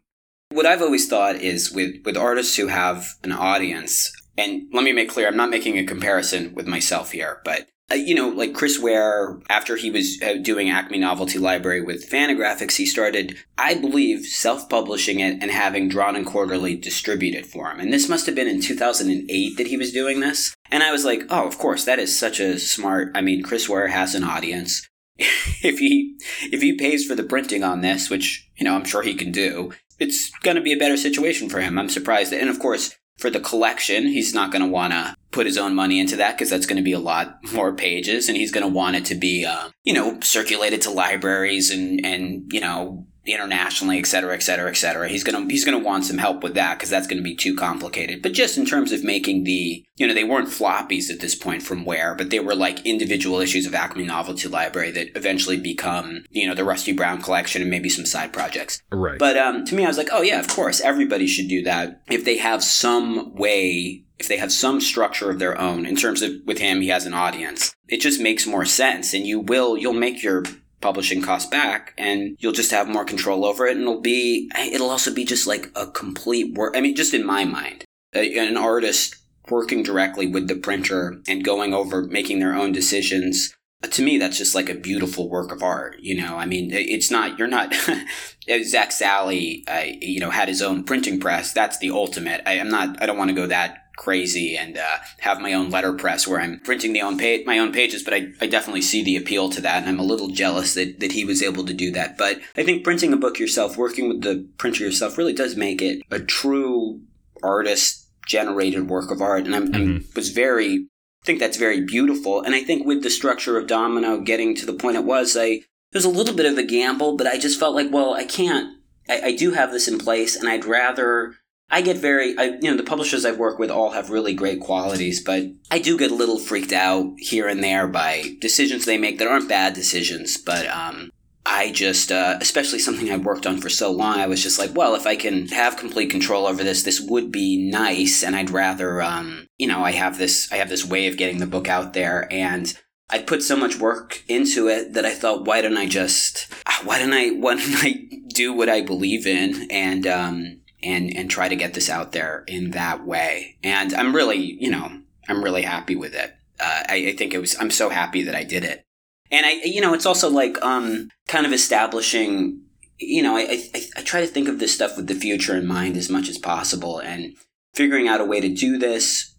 What I've always thought is with with artists who have an audience, and let me make clear, I'm not making a comparison with myself here, but uh, you know, like Chris Ware, after he was uh, doing Acme Novelty Library with Fantagraphics, he started, I believe, self publishing it and having Drawn and Quarterly distributed for him. And this must have been in 2008 that he was doing this. And I was like, oh, of course, that is such a smart. I mean, Chris Ware has an audience. (laughs) if he if he pays for the printing on this, which you know I'm sure he can do, it's going to be a better situation for him. I'm surprised. And of course, for the collection, he's not going to want to put his own money into that because that's going to be a lot (laughs) more pages, and he's going to want it to be, uh, you know, circulated to libraries and and you know internationally, et cetera, et cetera, et cetera. He's gonna he's gonna want some help with that because that's going to be too complicated. But just in terms of making the, you know, they weren't floppies at this point from where, but they were like individual issues of Acme Novelty Library that eventually become, you know, the Rusty Brown collection and maybe some side projects. Right. But um, to me, I was like, oh yeah, of course, everybody should do that if they have some way if they have some structure of their own in terms of with him he has an audience it just makes more sense and you will you'll make your publishing costs back and you'll just have more control over it and it'll be it'll also be just like a complete work i mean just in my mind an artist working directly with the printer and going over making their own decisions to me that's just like a beautiful work of art you know? I mean it's not you're not (laughs) Zak Sally uh, you know had his own printing press that's the ultimate. I, i'm not i don't want to go that crazy and uh, have my own letterpress where I'm printing the own pa- my own pages. But I, I definitely see the appeal to that, and I'm a little jealous that, that he was able to do that. But I think printing a book yourself, working with the printer yourself, really does make it a true artist generated work of art. And I'm, mm-hmm. Was very I think that's very beautiful. And I think with the structure of Domino getting to the point it was, I there's a little bit of a gamble, but I just felt like, well, I can't. I, I do have this in place, and I'd rather I get very, I, you know, the publishers I've worked with all have really great qualities, but I do get a little freaked out here and there by decisions they make that aren't bad decisions, but um, I just, uh, especially something I've worked on for so long, I was just like, well, if I can have complete control over this, this would be nice, and I'd rather, um, you know, I have this, I have this way of getting the book out there, and I put so much work into it that I thought, why don't I just, why don't I, why don't I do what I believe in, and um, and and try to get this out there in that way. And I'm really, you know, I'm really happy with it. Uh, I, I, think it was. I'm so happy that I did it. And I, you know, it's also like um, kind of establishing. You know, I, I I try to think of this stuff with the future in mind as much as possible, and figuring out a way to do this.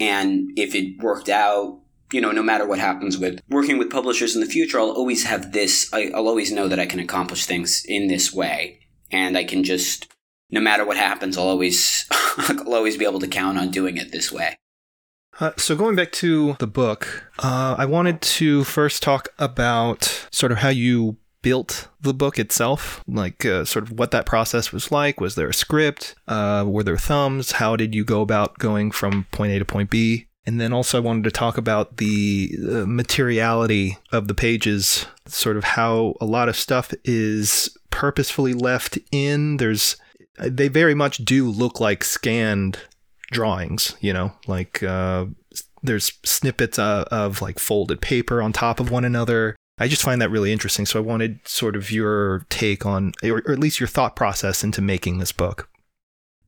And if it worked out, you know, no matter what happens with working with publishers in the future, I'll always have this. I, I'll always know that I can accomplish things in this way, and I can just no matter what happens, I'll always (laughs) I'll always be able to count on doing it this way. Uh, so going back to the book, uh, I wanted to first talk about sort of how you built the book itself, like uh, sort of what that process was like. Was there a script? Uh, were there thumbs? How did you go about going from point A to point B? And then also, I wanted to talk about the uh, materiality of the pages, sort of how a lot of stuff is purposefully left in. There's they very much do look like scanned drawings, you know, like uh, there's snippets of, of like folded paper on top of one another. I just find that really interesting. So I wanted sort of your take on, or, or at least your thought process into making this book.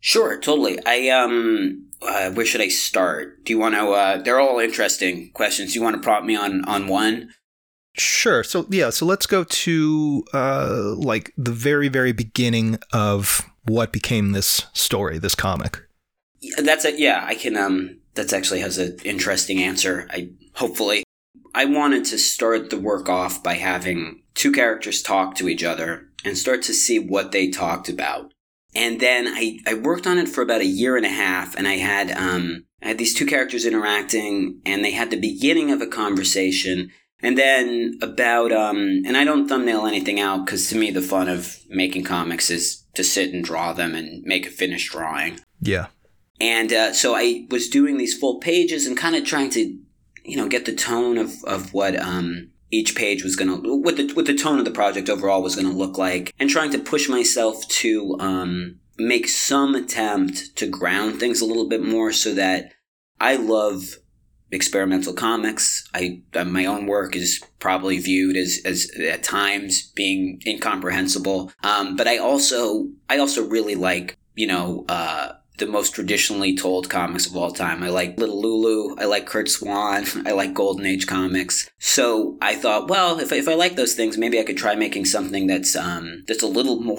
Sure, totally. I um, uh, where should I start? Do you want to? Uh, they're all interesting questions. Do you want to prompt me on on one? Sure. So yeah. So let's go to uh, like the very very beginning of what became this story, this comic. That's it. Yeah, I can. Um, that's actually has an interesting answer. I hopefully. I wanted to start the work off by having two characters talk to each other and start to see what they talked about. And then I, I worked on it for about a year and a half, and I had um, I had these two characters interacting, and they had the beginning of a conversation, and then about um, and I don't thumbnail anything out because to me the fun of making comics is to sit and draw them and make a finished drawing. Yeah. And uh, so I was doing these full pages and kind of trying to, you know, get the tone of, of what, um, each page was going to what the what the tone of the project overall was going to look like and trying to push myself to um, make some attempt to ground things a little bit more so that I love experimental comics. I uh, my own work is probably viewed as as at times being incomprehensible. Um, but I also I also really like you know uh, the most traditionally told comics of all time. I like Little Lulu. I like Curt Swan. (laughs) I like Golden Age comics. So I thought, well, if I, if I like those things, maybe I could try making something that's um, that's a little (laughs) more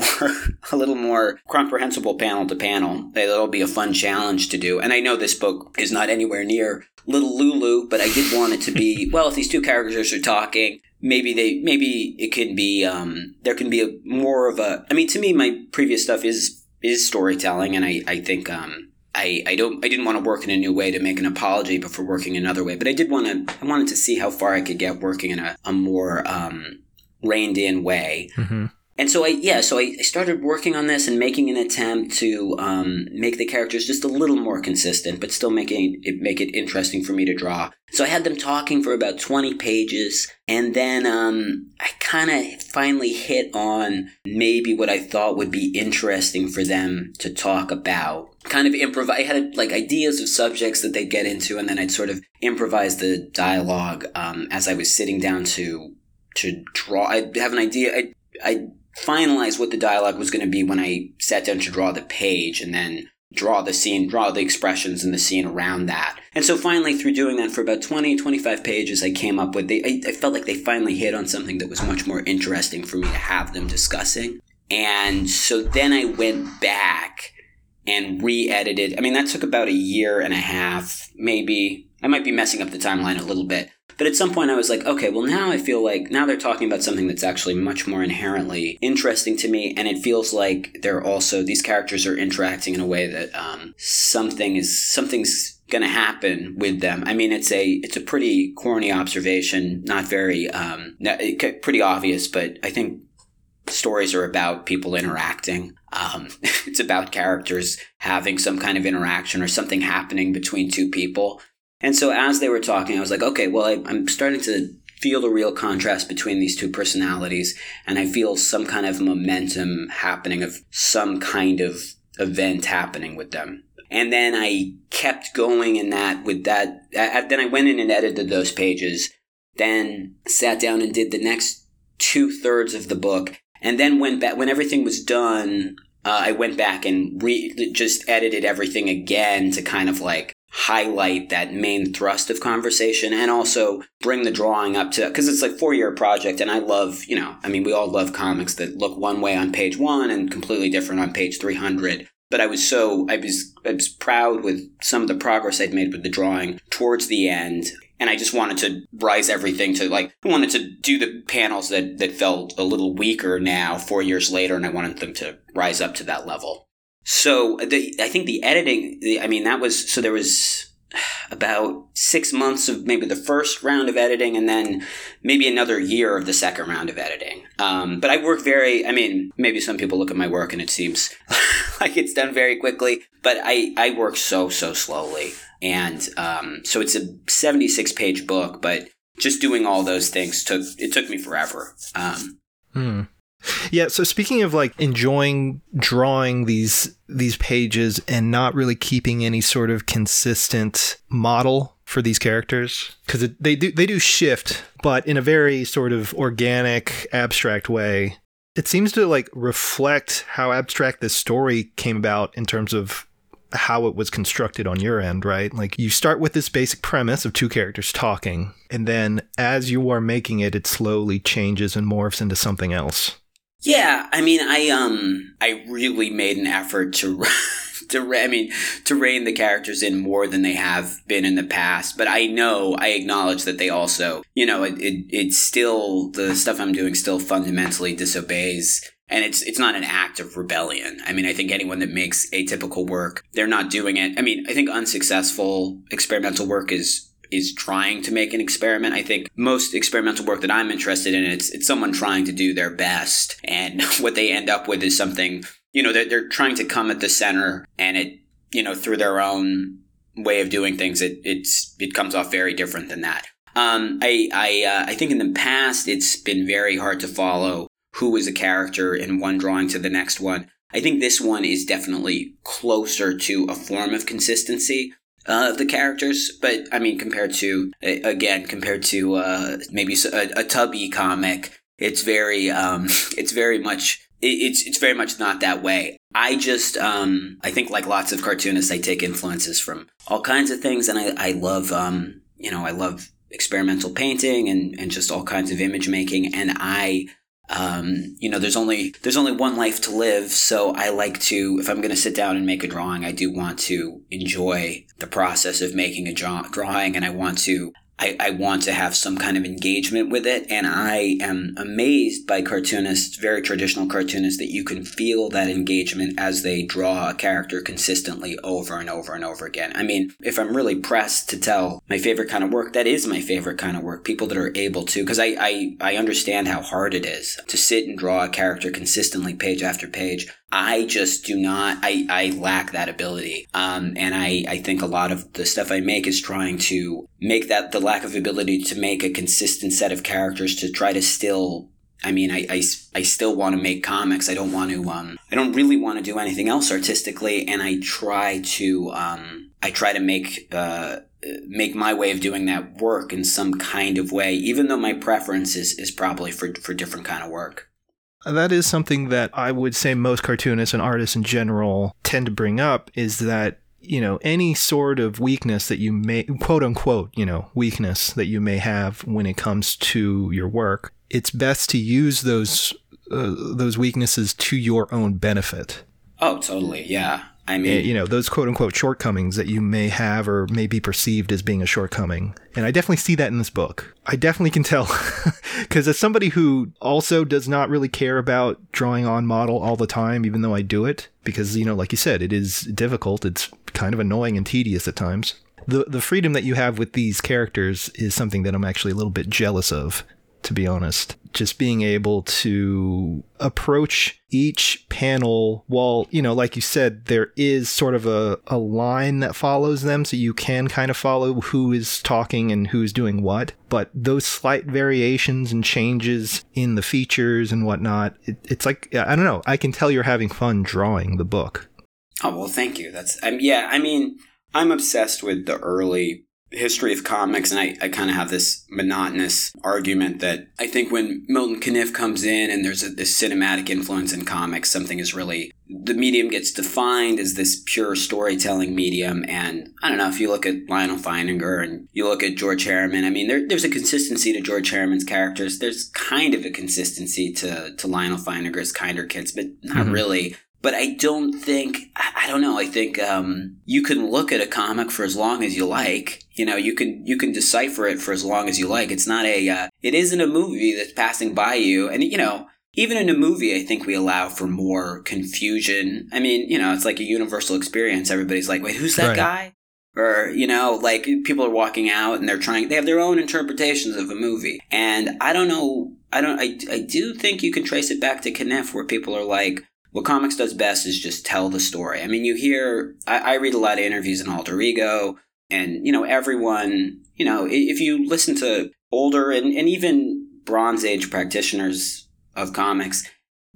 a little more comprehensible panel to panel. That'll be a fun challenge to do. And I know this book is not anywhere near Little Lulu, but I did want it to be (laughs) well. If these two characters are talking, maybe they maybe it can be um, there can be a more of a. I mean, to me, my previous stuff is is storytelling, and I I think um, I, I don't I didn't want to work in a new way to make an apology but for working another way, but I did want to I wanted to see how far I could get working in a, a more um, reined in way. Mm-hmm. And so I yeah, so I, I started working on this and making an attempt to um, make the characters just a little more consistent, but still making it make it interesting for me to draw. So I had them talking for about twenty pages, and then um, I kind of finally hit on maybe what I thought would be interesting for them to talk about. Kind of improvise. I had like ideas of subjects that they'd get into, and then I'd sort of improvise the dialogue um, as I was sitting down to to draw. I have an idea. I I finalize what the dialogue was going to be when I sat down to draw the page and then draw the scene, draw the expressions in the scene around that. And so finally, through doing that for about 20, 25 pages, I came up with, they, I, I felt like they finally hit on something that was much more interesting for me to have them discussing. And so then I went back and re-edited. I mean, that took about a year and a half, maybe. I might be messing up the timeline a little bit. But at some point, I was like, okay, well, now I feel like now they're talking about something that's actually much more inherently interesting to me, and it feels like they're also these characters are interacting in a way that um, something is something's going to happen with them. I mean, it's a it's a pretty corny observation, not very um, pretty obvious, but I think stories are about people interacting. Um, (laughs) it's about characters having some kind of interaction or something happening between two people. And so as they were talking, I was like, okay, well, I, I'm starting to feel the real contrast between these two personalities, and I feel some kind of momentum happening of some kind of event happening with them. And then I kept going in that with that. I, then I went in and edited those pages, then sat down and did the next two thirds of the book, and then went back when everything was done. Uh, I went back and re- just edited everything again to kind of like highlight that main thrust of conversation and also bring the drawing up to because it's like four year project and i love you know i mean we all love comics that look one way on page one and completely different on page 300 but i was so i was i was proud with some of the progress i'd made with the drawing towards the end and I just wanted to rise everything to like I wanted to do the panels that that felt a little weaker now four years later, and I wanted them to rise up to that level. So the, I think the editing, the, I mean, that was, so there was about six months of maybe the first round of editing and then maybe another year of the second round of editing. Um, but I work very, I mean, maybe some people look at my work and it seems (laughs) like it's done very quickly, but I, I work so, so slowly. And um, so it's a 76 page book, but just doing all those things took, it took me forever. Um, hmm. Yeah, so speaking of like enjoying drawing these these pages and not really keeping any sort of consistent model for these characters because they do they do shift, but in a very sort of organic, abstract way. It seems to like reflect how abstract this story came about in terms of how it was constructed on your end, right? Like you start with this basic premise of two characters talking, and then as you are making it, it slowly changes and morphs into something else. Yeah, I mean, I um, I really made an effort to. (laughs) to I mean to rein the characters in more than they have been in the past. But I know I acknowledge that they also, you know, it, it it's still the stuff I'm doing still fundamentally disobeys. And it's it's not an act of rebellion. I mean, I think anyone that makes atypical work, they're not doing it. I mean, I think unsuccessful experimental work is is trying to make an experiment. I think most experimental work that I'm interested in, it's it's someone trying to do their best, and (laughs) what they end up with is something. You know, they're, they're trying to come at the center, and it, you know, through their own way of doing things, it it's it comes off very different than that. Um, I I uh, I think in the past it's been very hard to follow who is a character in one drawing to the next one. I think this one is definitely closer to a form of consistency uh, of the characters, but I mean, compared to again, compared to uh, maybe a Tubby comic, it's very um, (laughs) it's very much it's it's very much not that way. I just um, I think like lots of cartoonists, I take influences from all kinds of things, and I I love um, you know I love experimental painting and and just all kinds of image making, and I um, you know, there's only there's only one life to live, so I like to if I'm going to sit down and make a drawing, I do want to enjoy the process of making a draw- drawing, and I want to I, I want to have some kind of engagement with it, and I am amazed by cartoonists, very traditional cartoonists, that you can feel that engagement as they draw a character consistently over and over and over again. I mean, if I'm really pressed to tell my favorite kind of work, that is my favorite kind of work. People that are able to, because I, I I understand how hard it is to sit and draw a character consistently, page after page. I just do not. I, I lack that ability, um, and I, I think a lot of the stuff I make is trying to make that the lack of ability to make a consistent set of characters to try to still. I mean, I, I, I still want to make comics. I don't want to. Um, I don't really want to do anything else artistically, and I try to. Um, I try to make. Uh, make my way of doing that work in some kind of way, even though my preference is, is probably for, for different kind of work. That is something that I would say most cartoonists and artists in general tend to bring up is that, you know, any sort of weakness that you may, quote unquote, you know, weakness that you may have when it comes to your work, it's best to use those, uh, those weaknesses to your own benefit. Oh, totally. Yeah. I Uh, mean, you know, those quote unquote shortcomings that you may have or may be perceived as being a shortcoming. And I definitely see that in this book. I definitely can tell. (laughs) Because as somebody who also does not really care about drawing on model all the time, even though I do it, because, you know, like you said, it is difficult, it's kind of annoying and tedious at times. The, the freedom that you have with these characters is something that I'm actually a little bit jealous of, to be honest. Just being able to approach each panel while, you know, like you said, there is sort of a, a line that follows them, so you can kind of follow who is talking and who's doing what. But those slight variations and changes in the features and whatnot, it, it's like, I don't know, I can tell you're having fun drawing the book. oh well, thank you. That's um, yeah. I mean, I'm obsessed with the early history of comics, and I, I kind of have this monotonous argument that I think when Milton Caniff comes in and there's a, this cinematic influence in comics, something is really the medium gets defined as this pure storytelling medium. And I don't know if you look at Lyonel Feininger and you look at George Herriman. I mean, there, there's a consistency to George Herriman's characters. There's kind of a consistency to to Lyonel Feininger's Kinder Kids, but not Mhm. really. But I don't think I don't know. I think um, you can look at a comic for as long as you like. You know, you can you can decipher it for as long as you like. It's not a uh, it isn't a movie that's passing by you. And you know, even in a movie, I think we allow for more confusion. I mean, you know, it's like a universal experience. Everybody's like, wait, who's that Right. guy? Or, you know, like people are walking out and they're trying, they have their own interpretations of a movie. And I don't know, I don't, I, I do think you can trace it back to Caniff where people are like, what comics does best is just tell the story. I mean, you hear, I, I read a lot of interviews in Alter Ego, and, you know, everyone, you know, if you listen to older and, and even Bronze Age practitioners of comics,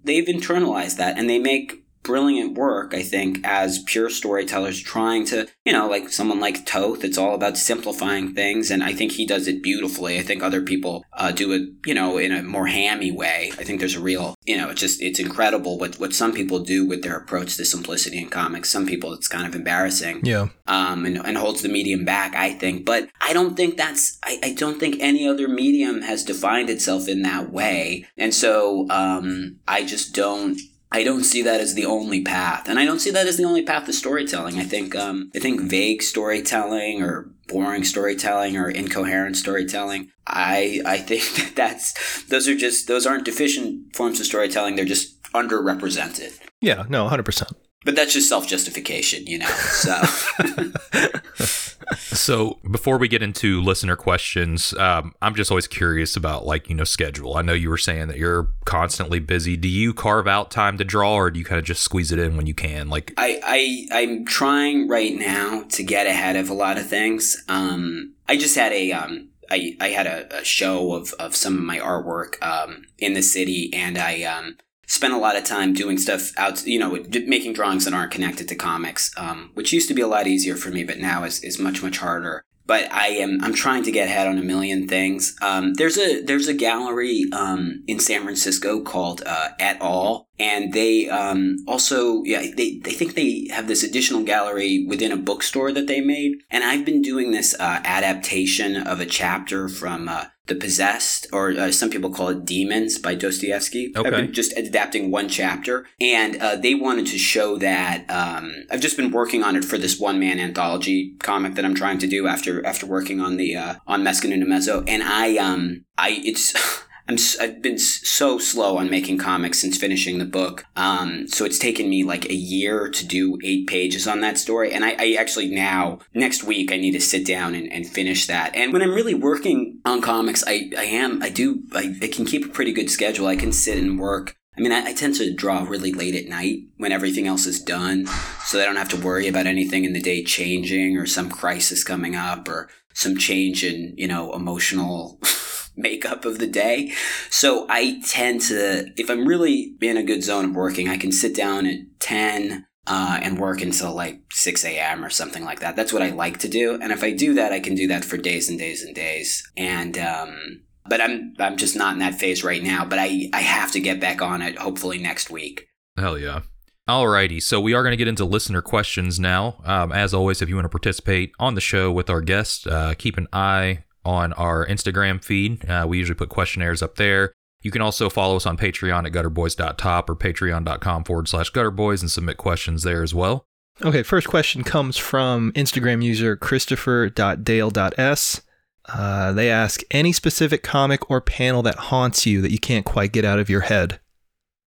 they've internalized that and they make brilliant work, I think, as pure storytellers trying to, you know, like someone like Toth, it's all about simplifying things. And I think he does it beautifully. I think other people uh, do it, you know, in a more hammy way. I think there's a real, you know, it's just, it's incredible what, what some people do with their approach to simplicity in comics. Some people, it's kind of embarrassing Yeah. um, and, and holds the medium back, I think. But I don't think that's, I, I don't think any other medium has defined itself in that way. And so um, I just don't. I don't see that as the only path, and I don't see that as the only path to storytelling. I think um, I think vague storytelling or boring storytelling or incoherent storytelling. I I think (laughs) that that's those are just those aren't deficient forms of storytelling. They're just underrepresented. Yeah, no, 100%. But that's just self justification, you know. So. (laughs) (laughs) So before we get into listener questions, um, I'm just always curious about like you know schedule. I know you were saying that you're constantly busy. Do you carve out time to draw, or do you kind of just squeeze it in when you can? Like I, I I'm trying right now to get ahead of a lot of things. Um, I just had a um, I, I had a, a show of, of some of my artwork um, in the city, and I um, spent a lot of time doing stuff out, you know, making drawings that aren't connected to comics, um, which used to be a lot easier for me, but now is, is much much harder. But I am I'm trying to get ahead on a million things. Um, there's a there's a gallery um, in San Francisco called uh, At All, and they um, also yeah they, they think they have this additional gallery within a bookstore that they made. And I've been doing this uh, adaptation of a chapter from uh, the Possessed, or uh, some people call it Demons by Dostoevsky. I've Okay. been just adapting one chapter, and uh, they wanted to show that. Um, I've just been working on it for this one man anthology comic that I'm trying to do after after working on the uh, on Meskin and Umezo, and I um I it's. (laughs) I'm, I've been so slow on making comics since finishing the book. Um, so it's taken me like a year to do eight pages on that story. And I, I actually now, next week, I need to sit down and, and finish that. And when I'm really working on comics, I, I am, I do, I, I can keep a pretty good schedule. I can sit and work. I mean, I, I tend to draw really late at night when everything else is done, so I don't have to worry about anything in the day changing or some crisis coming up or some change in, you know, emotional (laughs) makeup of the day. So I tend to, if I'm really in a good zone of working, I can sit down at 10 uh, and work until like 6 a.m. or something like that. That's what I like to do. And if I do that, I can do that for days and days and days. And, um, but I'm, I'm just not in that phase right now, but I, I have to get back on it hopefully next week. Hell yeah. Alrighty, so we are going to get into listener questions now. Um, as always, if you want to participate on the show with our guests, uh, keep an eye on our Instagram feed. Uh, we usually put questionnaires up there. You can also follow us on Patreon at gutterboys.top or patreon.com forward slash gutterboys and submit questions there as well. Okay, first question comes from Instagram user Christopher.dale.s. Uh, they ask any specific comic or panel that haunts you that you can't quite get out of your head.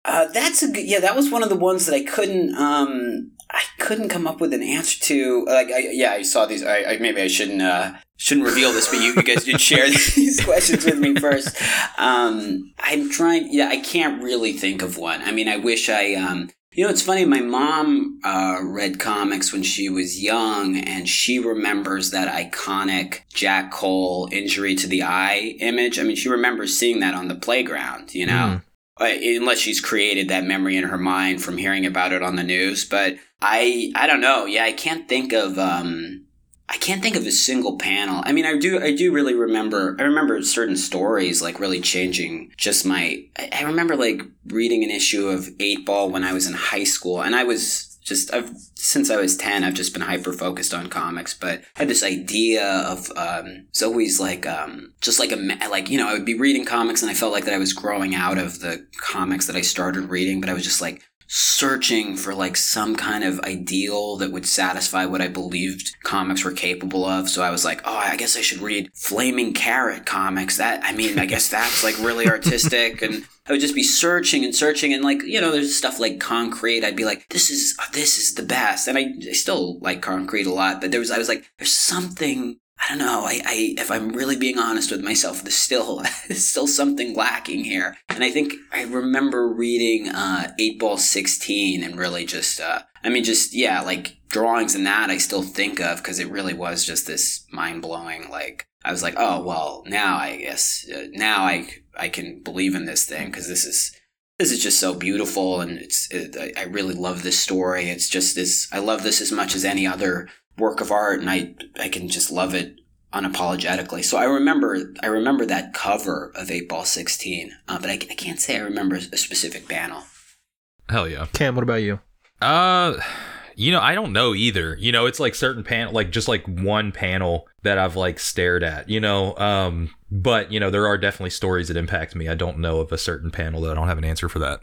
Uh, that's a good, yeah. That was one of the ones that I couldn't, um, I couldn't come up with an answer to. Like, I, yeah, I saw these. I, I maybe I shouldn't, uh, shouldn't reveal this, but you, you guys did share (laughs) these questions with me first. Um, I'm trying. Yeah, I can't really think of one. I mean, I wish I, um, you know, it's funny. My mom uh, read comics when she was young, and she remembers that iconic Jack Cole injury to the eye image. I mean, she remembers seeing that on the playground. You know uh, unless she's created that memory in her mind from hearing about it on the news. But I, I don't know. Yeah, I can't think of, um, I can't think of a single panel. I mean, I do, I do really remember. I remember certain stories like really changing just my. I, remember like reading an issue of Eightball when I was in high school, and I was just I've since I was ten, I've just been hyper focused on comics. But I had this idea of um, it's always like um, just like a like you know I would be reading comics and I felt like that I was growing out of the comics that I started reading, but I was just like searching for like some kind of ideal that would satisfy what I believed comics were capable of. So I was like, oh, I guess I should read Flaming Carrot comics. That I mean, I guess that's like really artistic and I would just be searching and searching and like, you know, there's stuff like concrete. I'd be like, this is this is the best. And I, I still like concrete a lot, but there was I was like, there's something I don't know. I, I if I'm really being honest with myself, there's still (laughs) still something lacking here. And I think I remember reading uh, Eightball Sixteen and really just uh, I mean just yeah like drawings and that I still think of because it really was just this mind blowing like I was like oh well now I guess uh, now I I can believe in this thing because this is this is just so beautiful and it's it, I really love this story. It's just this I love this as much as any other work of art and I I can just love it unapologetically. So I remember I remember that cover of 8 Ball 16, uh, but I, I can't say I remember a specific panel. Hell yeah. Cam, what about you? Uh, you know, I don't know either. You know, it's like certain panel, like just like one panel that I've like stared at. You know, um, but you know, there are definitely stories that impact me. I don't know of a certain panel that I don't have an answer for that.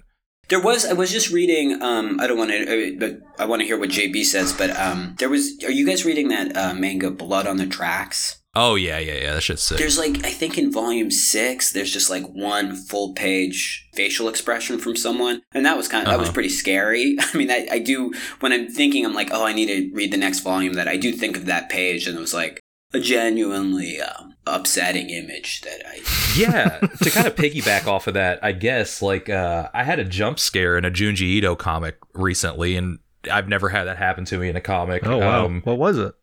There was I was just reading um I don't want to but I want to hear what JB says, but um there was are you guys reading that uh, manga Blood on the Tracks? Oh yeah, yeah, yeah. That shit's sick. There's like I think in volume six, there's just like one full page facial expression from someone, and that was kind of that was Uh-huh. pretty scary. (laughs) I mean, I, I do when I'm thinking, I'm like, oh, I need to read the next volume. That I do think of that page, and it was like a genuinely um, upsetting image that I. yeah, to kind of piggyback off of that, I guess like uh, I had a jump scare in a Junji Ito comic recently, and I've never had that happen to me in a comic. Oh wow, Um, what was it?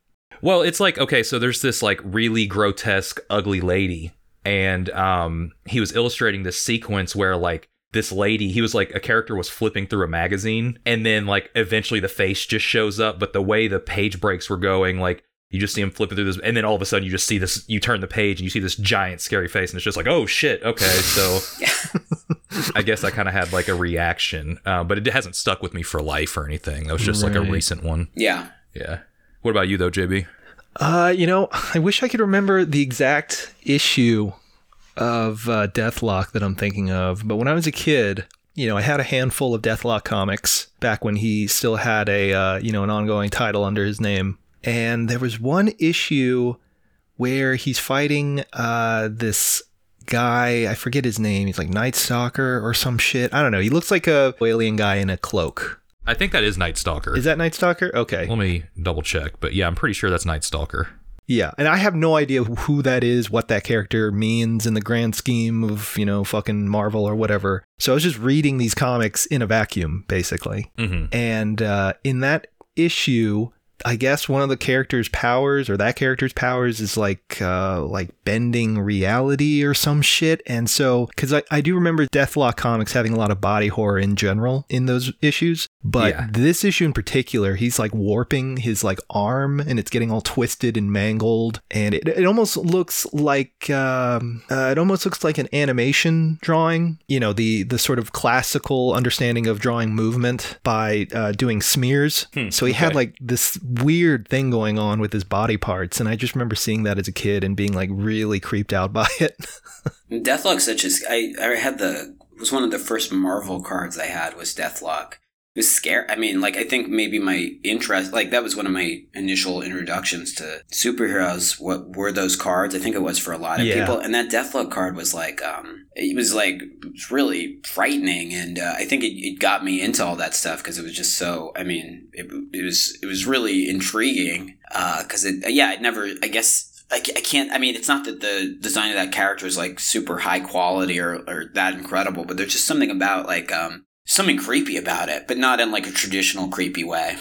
Well, it's like okay, so there's this like really grotesque, ugly lady, and um, he was illustrating this sequence where like this lady, he was like a character was flipping through a magazine, and then like eventually the face just shows up, but the way the page breaks were going, like you just see him flipping through this, and then all of a sudden you just see this, you turn the page and you see this giant scary face, and it's just like, oh shit, okay, so. (laughs) I guess I kind of had like a reaction, uh, but it hasn't stuck with me for life or anything. That was just like a recent one. Yeah. Yeah. What about you though, JB? Uh, you know, I wish I could remember the exact issue of uh, Deathlok that I'm thinking of. But when I was a kid, you know, I had a handful of Deathlok comics back when he still had a, uh, you know, an ongoing title under his name. And there was one issue where he's fighting uh, this guy. I forget his name. He's like Night Stalker or some shit. I don't know. He looks like a alien guy in a cloak. I think that is Night Stalker. Is that Night Stalker? Okay. Let me double check, but yeah, I'm pretty sure that's Night Stalker. Yeah, and I have no idea who that is, what that character means in the grand scheme of, you know, fucking Marvel or whatever. So I was just reading these comics in a vacuum, basically. Mm-hmm. And uh, in that issue, I guess one of the character's powers or that character's powers is like uh, like bending reality or some shit. And so, because I, I do remember Deathlok comics having a lot of body horror in general in those issues, but Yeah. this issue in particular, he's like warping his like arm and it's getting all twisted and mangled, and it, it almost looks like um, uh, it almost looks like an animation drawing. You know, the the sort of classical understanding of drawing movement by uh, doing smears. so he had like this weird thing going on with his body parts, and I just remember seeing that as a kid and being like really creeped out (laughs) by it. Deathlok such as I, I had the was one of the first Marvel cards I had was Deathlok. Was scary. I mean, like I think maybe my interest like that was one of my initial introductions to superheroes. What were those cards? I think it was for a lot of Yeah. people. And that Deathlok card was like um it was like really frightening and uh, I think it, it got me into all that stuff because it was just so I mean, it, it was it was really intriguing uh cuz it yeah, it never I guess I, I can't. I mean, it's not that the design of that character is like super high quality or, or that incredible, but there's just something about like um something creepy about it, but not in like a traditional creepy way.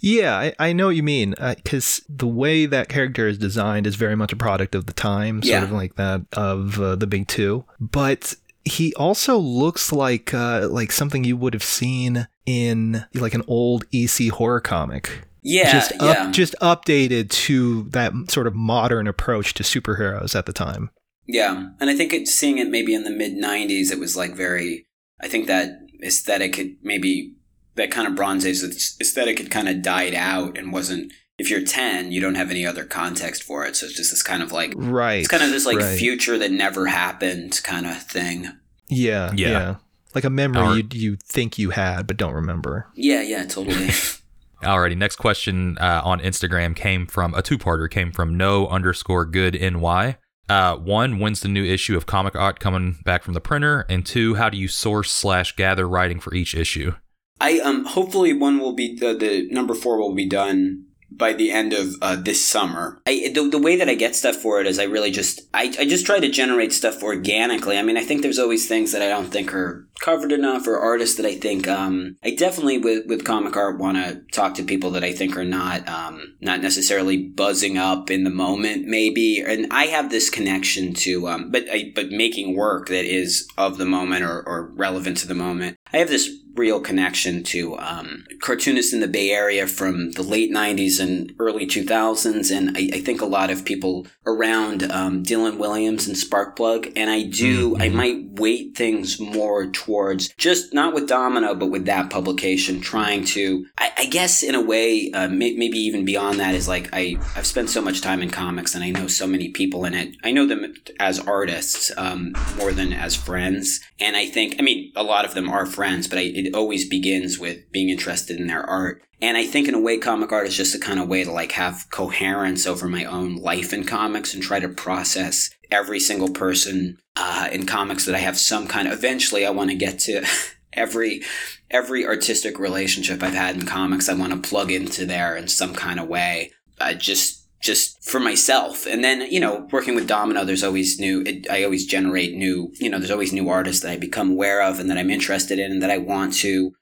Yeah, I, I know what you mean. Because the way that character is designed is very much a product of the time, sort Yeah. of like that of uh, the Big Two. But he also looks like uh, like something you would have seen in like an old EC horror comic. Yeah, just yeah, just updated to that sort of modern approach to superheroes at the time. yeah. And I think it, seeing it maybe in the mid '90s, it was like very. I think that aesthetic had maybe that kind of Bronze Age aesthetic had kind of died out and wasn't. If you're 10, you don't have any other context for it, so it's just this kind of like Right. it's kind of this like right. future that never happened kind of thing. Yeah, Yeah. yeah. Like a memory Our- you you think you had but don't remember. Yeah, yeah, totally. (laughs) (laughs) Alrighty, next question uh, on Instagram came from a two-parter. Came from no underscore good ny. Uh, one, when's the new issue of Comic Art coming back from the printer? And two, how do you source slash gather writing for each issue? I um hopefully one will be the, the number four will be done by the end of uh, this summer. I the, the way that I get stuff for it is I really just I, I just try to generate stuff organically. I mean I think there's always things that I don't think are covered enough or artists that I think um I definitely with with comic art want to talk to people that I think are not um not necessarily buzzing up in the moment maybe and I have this connection to um but I, but making work that is of the moment or, or relevant to the moment. I have this real connection to um, cartoonists in the Bay Area from the late 90s and early 2000s. And I, I think a lot of people around um, Dylan Williams and Sparkplug. And I do, I might weight things more towards just not with Domino, but with that publication, trying to, I, I guess in a way, uh, may, maybe even beyond that is like I, I've spent so much time in comics and I know so many people in it. I know them as artists um, more than as friends. And I think, I mean, a lot of them are friends, but I, it always begins with being interested in their art. And I think in a way, comic art is just a kind of way to like have coherence over my own life in comics and try to process every single person uh, in comics that I have some kind of. Eventually, I want to get to (laughs) every every artistic relationship I've had in comics. I want to plug into there in some kind of way. Uh, just just for myself. And then you know working with domino there's always new it, i always generate new you know there's always new artists that i become aware of and that i'm interested in and that i want to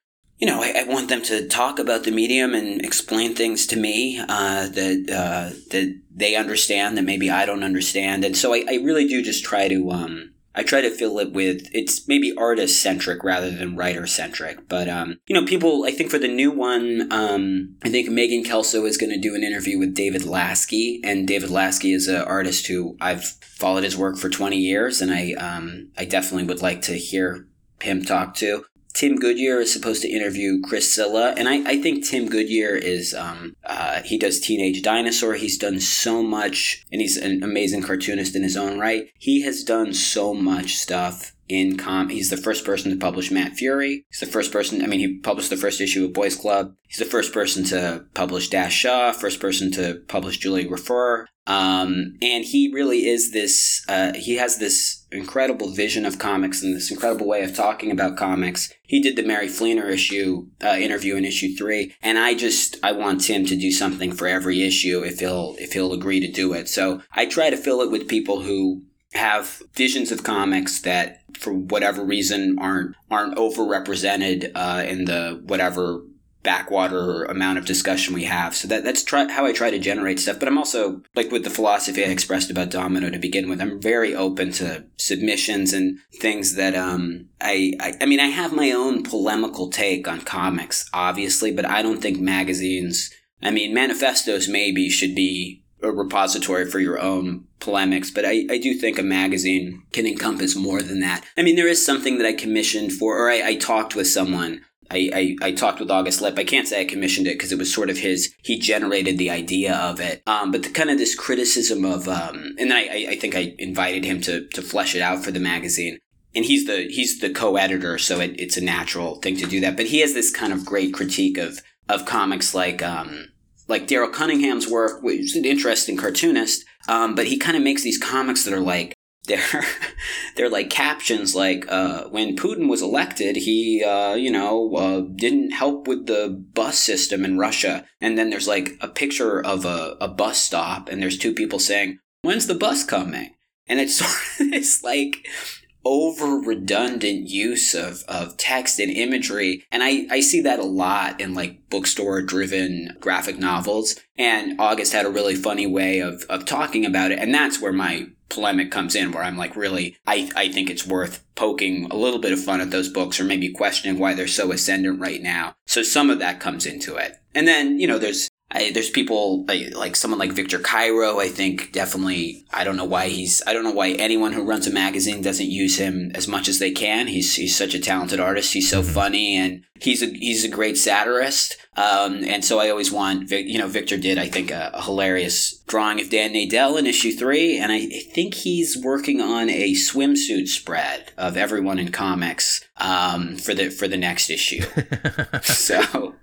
you know, I, I, want them to talk about the medium and explain things to me uh, that uh, that they understand that maybe I don't understand, and so I, I really do just try to um, I try to fill it with it's maybe artist centric rather than writer centric. But um, you know, people I think for the new one, um, I think Megan Kelso is going to do an interview with David Lasky, and David Lasky is an artist who I've followed his work for twenty years, and I um, I definitely would like to hear him talk to. Tim Goodyear is supposed to interview Chris Cilla, and I, I think Tim Goodyear is um, uh, he does Teenage Dinosaur. He's done so much, and he's an amazing cartoonist in his own right. He has done so much stuff in com. He's the first person to publish Matt Furie. He's the first person. I mean, he published the first issue of Boys Club. He's the first person to publish Dash Shaw. First person to publish Julie Refer. Um, and he really is this. Uh, he has this incredible vision of comics and this incredible way of talking about comics. He did the Mary Fleener issue uh, interview in issue three, and I just I want Tim to do something for every issue if he'll if he'll agree to do it. So I try to fill it with people who have visions of comics that for whatever reason aren't aren't overrepresented uh, in the whatever backwater amount of discussion we have. So that that's try, how I try to generate stuff. But I'm also like with the philosophy I expressed about Domino to begin with. I'm very open to submissions and things that um I I, I mean I have my own polemical take on comics, obviously, but I don't think magazines. I mean, manifestos maybe should be a repository for your own polemics, but I, I do think a magazine can encompass more than that. I mean, there is something that I commissioned for, or I, I talked with someone. I, I, I, talked with August Lipp. I can't say I commissioned it because it was sort of his, he generated the idea of it. Um, but the kind of this criticism of, um, and then I, I think I invited him to, to flesh it out for the magazine and he's the he's the co-editor, so it, it's a natural thing to do that. But he has this kind of great critique of of comics like um, like Darryl Cunningham's work, which is an interesting cartoonist, um, but he kind of makes these comics that are like (laughs) they're they're like captions like uh, when Putin was elected, he uh, you know uh, didn't help with the bus system in Russia, and then there's like a picture of a, a bus stop, and there's two people saying, "When's the bus coming?" And it's (laughs) sort of this like over redundant use of, of text and imagery. And I, I see that a lot in like bookstore driven graphic novels. And August had a really funny way of, of talking about it. And that's where my polemic comes in, where I'm like, really, I, I think it's worth poking a little bit of fun at those books or maybe questioning why they're so ascendant right now. So some of that comes into it. And then, you know, there's I, there's people like, like, someone like Victor Kerlow. I think definitely. I don't know why he's. I don't know why anyone who runs a magazine doesn't use him as much as they can. He's he's such a talented artist. He's so mm-hmm. funny and he's a he's a great satirist. Um, and so I always want, you know, Victor did, I think, a, a, hilarious drawing of Dan Nadel in issue three. And I think he's working on a swimsuit spread of everyone in comics um, for the for the next issue. (laughs) so,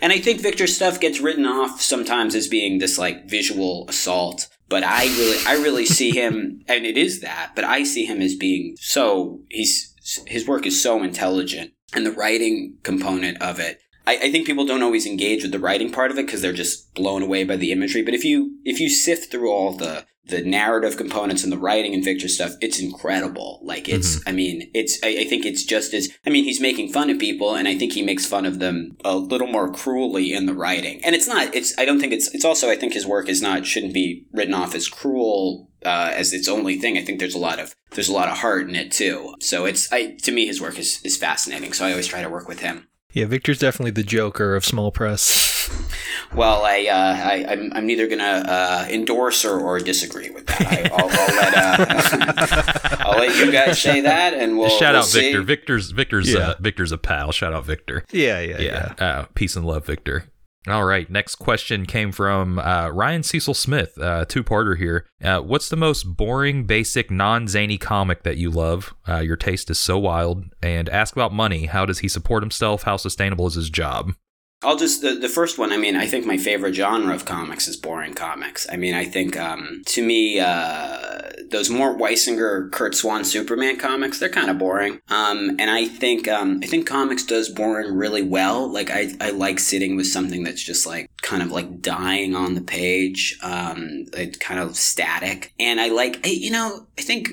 and I think Victor's stuff gets written off sometimes as being this like visual assault. But I really, I really see (laughs) him, and it is that. But I see him as being so he's his work is so intelligent and the writing component of it I, I, think people don't always engage with the writing part of it because they're just blown away by the imagery. But if you if you sift through all the the narrative components and the writing and Victor stuff, it's incredible. Like it's, mm-hmm. I mean, it's, I, I, think it's just as, I mean, he's making fun of people and I think he makes fun of them a little more cruelly in the writing. And it's not, it's, I don't think it's, it's also, I think his work is not, shouldn't be written off as cruel, uh, as its only thing. I think there's a lot of, there's a lot of heart in it too. So it's, I, to me, his work is, is fascinating. So I always try to work with him. Yeah, Victor's definitely the Joker of small press. Well, I, uh, I am I'm, I'm neither gonna uh, endorse or, or disagree with that. I, will let uh, (laughs) I'll let you guys say that, and we'll shout we'll out see. Victor. Victor's Victor's yeah. uh, Victor's a pal. Shout out Victor. Yeah, yeah, yeah. yeah. Uh, peace and love, Victor. All right. Next question came from uh, Ryan Cecil Smith, uh, two parter here. Uh, what's the most boring, basic, non zany comic that you love? Uh, your taste is so wild. And ask about money. How does he support himself? How sustainable is his job? I'll just the, the first one. I mean, I think my favorite genre of comics is boring comics. I mean, I think um, to me uh, those Mort Weisinger, Curt Swan Superman comics they're kind of boring. Um, and I think um, I think comics does boring really well. Like I I like sitting with something that's just like kind of like dying on the page, um, kind of static. And I like you know I think.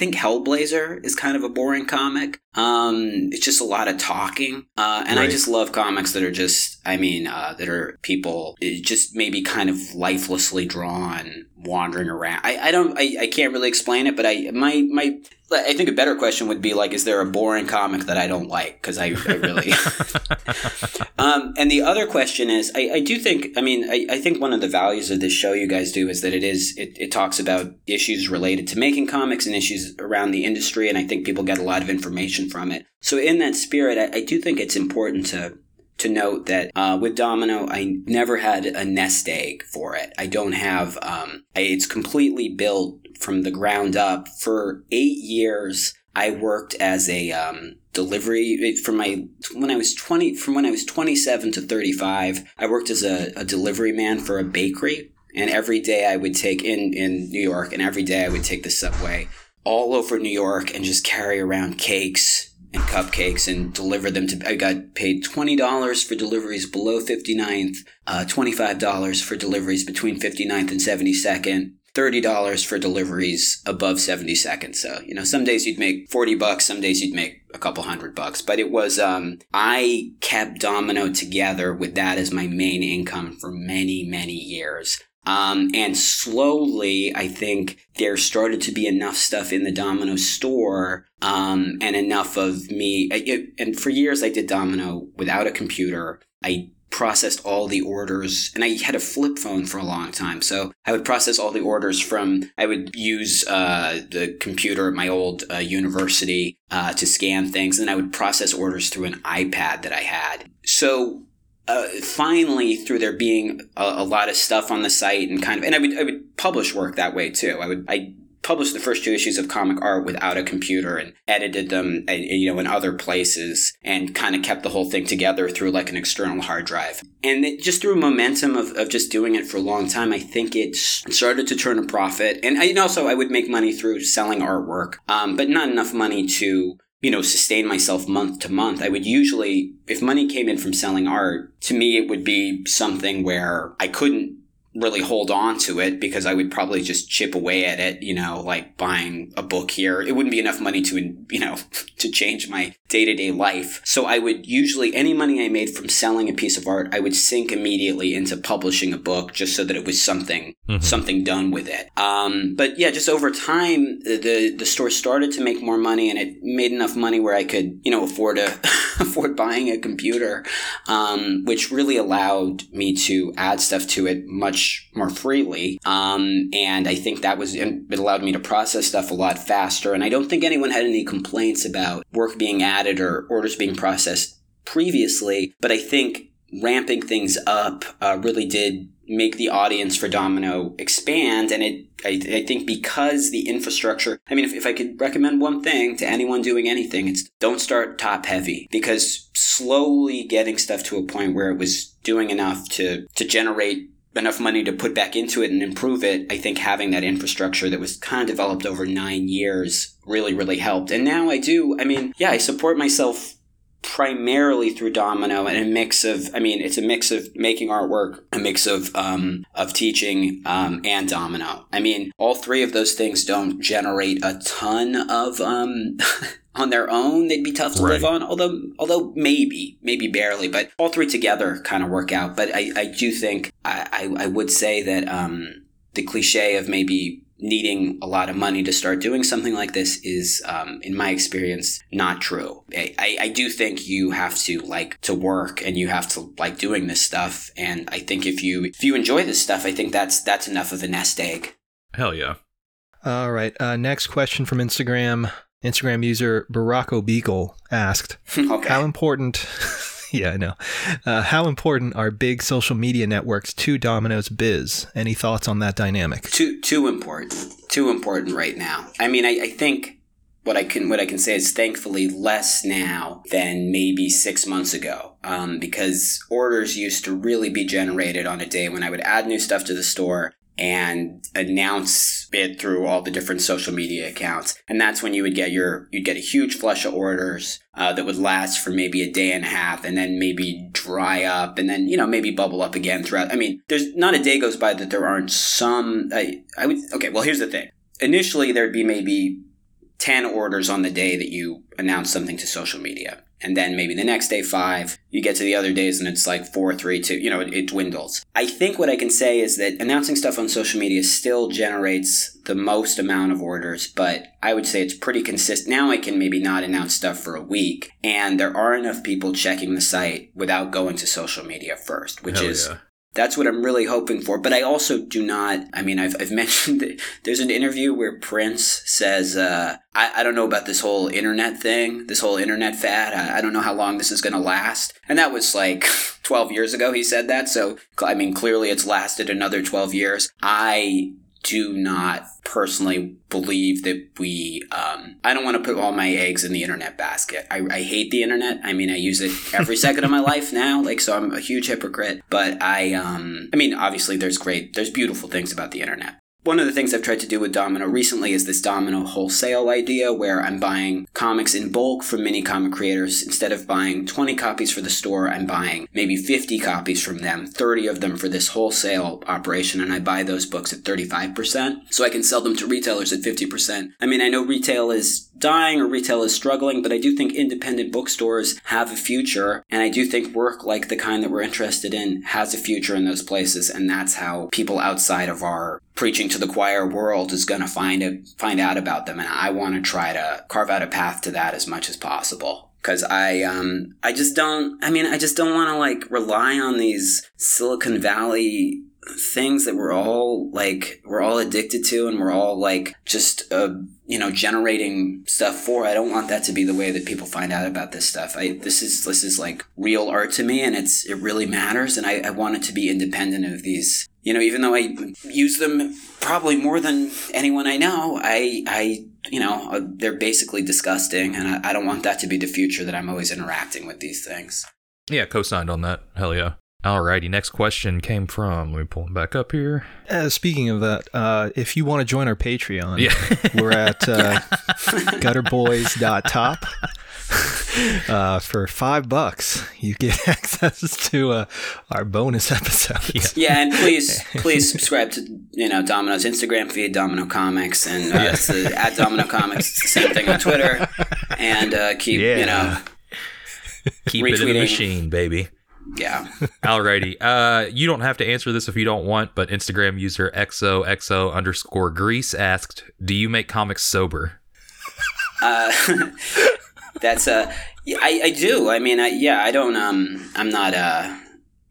Think Hellblazer is kind of a boring comic. Um, it's just a lot of talking, uh, and I just love comics that are just, I mean, uh, that are people eh, just maybe kind of lifelessly drawn, wandering around. I, I don't, I, I can't really explain it, but I, my, my, I think a better question would be like, is there a boring comic that I don't like? Because I, I really. (laughs) um, and the other question is, I, I do think, I mean, I, I think one of the values of this show you guys do is that it is, it, it talks about issues related to making comics and issues around the industry, and I think people get a lot of information from it. So in that spirit, I, I do think it's important to to note that uh, with Domino, I never had a nest egg for it. I don't have. Um, I, it's completely built from the ground up. For eight years, I worked as a um, delivery from my when I was twenty. From when I was twenty seven to thirty five, I worked as a, a delivery man for a bakery. And every day I would take in in New York, and every day I would take the subway all over New York and just carry around cakes and cupcakes and deliver them to. I got paid twenty dollars for deliveries below 59th, uh, twenty five dollars for deliveries between 59th and 72nd. Thirty dollars for deliveries above seventy second. So you know, some days you'd make forty bucks, some days you'd make a couple hundred bucks. But it was um, I kept Domino together with that as my main income for many many years. Um, and slowly, I think there started to be enough stuff in the Domino store um, and enough of me. It, and for years, I did Domino without a computer. I processed all the orders and I had a flip phone for a long time. So I would process all the orders from, I would use uh, the computer at my old uh, university uh, to scan things. And I would process orders through an iPad that I had. So uh, finally, through there being a, a, lot of stuff on the site and kind of, and I would I would publish work that way too. I would I published the first two issues of comic art without a computer and edited them, uh, you know, in other places and kind of kept the whole thing together through like an external hard drive. And it, just through momentum of, of just doing it for a long time, I think it started to turn a profit. And, and also, I would make money through selling artwork, um, but not enough money to you know, sustain myself month to month. I would usually, if money came in from selling art, to me, it would be something where I couldn't really hold on to it because I would probably just chip away at it, you know, like buying a book here. It wouldn't be enough money to, (laughs) you know, to change my day to day life. So I would usually, any money I made from selling a piece of art, I would sink immediately into publishing a book just so that it was something, mm-hmm. something done with it. Um, but yeah, just over time, the, the store started to make more money and it made enough money where I could, you know, afford a, (laughs) afford buying a computer, um, which really allowed me to add stuff to it much more freely. Um, and I think that was, it allowed me to process stuff a lot faster. And I don't think anyone had any complaints about work being added or orders being processed previously. But I think ramping things up uh, really did make the audience for Domino expand. And it, I, I think because the infrastructure, I mean, if, if I could recommend one thing to anyone doing anything, it's don't start top heavy because slowly getting stuff to a point where it was doing enough to, to generate enough money to put back into it and improve it, I think having that infrastructure that was kind of developed over nine years really, really helped. And now I do, I mean, yeah, I support myself primarily through Domino and a mix of, I mean, it's a mix of making artwork, a mix of, um, of teaching, um, and Domino. I mean, all three of those things don't generate a ton of, um, (laughs) on their own they'd be tough to Right. live on although although maybe maybe barely but all three together kind of work out but i i do think i i, I would say that um the cliche of maybe needing a lot of money to start doing something like this is um, in my experience not true I, I, I do think you have to like to work and you have to like doing this stuff and i think if you if you enjoy this stuff i think that's that's enough of a nest egg Hell yeah. All right. Uh, next question from Instagram. Instagram user Baracko Beagle asked, (laughs) okay "How important?" (laughs) yeah, I know. Uh, how important are big social media networks to Domino's biz? Any thoughts on that dynamic? too too important too important right now i mean i, I think what I can what I can say is thankfully less now than maybe six months ago, um, because orders used to really be generated on a day when I would add new stuff to the store and announce it through all the different social media accounts, and that's when you would get your you'd get a huge flush of orders uh, that would last for maybe a day and a half, and then maybe dry up, and then you know maybe bubble up again throughout. I mean, there's not a day goes by that there aren't some. I I would okay. Well, here's the thing. Initially, there'd be maybe 10 orders on the day that you announce something to social media. And then maybe the next day, five. You get to the other days and it's like four, three, two, you know, it, it dwindles. I think what I can say is that announcing stuff on social media still generates the most amount of orders, but I would say it's pretty consistent. Now I can maybe not announce stuff for a week, and there are enough people checking the site without going to social media first, which Hell is yeah. That's what I'm really hoping for. But I also do not, I mean, I've, I've (laughs) mentioned that there's an interview where Prince says, uh, I, I don't know about this whole internet thing, this whole internet fad. I, I don't know how long this is going to last. And that was like (laughs) 12 years ago he said that. So, I mean, clearly it's lasted another 12 years. I do not personally believe that we um, i don't want to put all my eggs in the internet basket. I, I hate the internet. I mean i use it every second of my life now like so i'm a huge hypocrite but i um i mean obviously there's great there's beautiful things about the internet one of the things I've tried to do with Domino recently is this Domino wholesale idea where I'm buying comics in bulk from mini comic creators. Instead of buying 20 copies for the store, I'm buying maybe 50 copies from them, 30 of them for this wholesale operation, and I buy those books at 35%. So I can sell them to retailers at 50%. I mean, I know retail is dying or retail is struggling, but I do think independent bookstores have a future, and I do think work like the kind that we're interested in has a future in those places, and that's how people outside of our preaching to the choir world is going to find it, find out about them, and I want to try to carve out a path to that as much as possible. Cause I, um, I just don't, I mean, I just don't want to like rely on these Silicon Valley things that we're all like we're all addicted to and we're all like just uh you know generating stuff for i don't want that to be the way that people find out about this stuff i this is this is like real art to me and it's it really matters and i, I want it to be independent of these you know even though i use them probably more than anyone i know i i you know uh, they're basically disgusting and I, I don't want that to be the future that i'm always interacting with these things Yeah, co-signed on that. Hell yeah. Alrighty, next question came from. Let me pull him back up here. Uh, speaking of that, uh, if you want to join our Patreon, Yeah. we're at uh, (laughs) gutterboys.top. (laughs) Uh, for five bucks, you get (laughs) access to uh, our bonus episodes. Yeah, and please, please subscribe to you know Domino's Instagram feed, Domino Comics, and uh, it's the, at Domino Comics. It's the same thing on Twitter, and uh, keep you know, Keep it in the machine, baby. yeah. (laughs) Alrighty. Uh, you don't have to answer this if you don't want, but Instagram user xoxo underscore Greece asked, "Do you make comics sober?" Uh, that's uh, yeah, I I do. I mean, I yeah, I don't um, I'm not uh,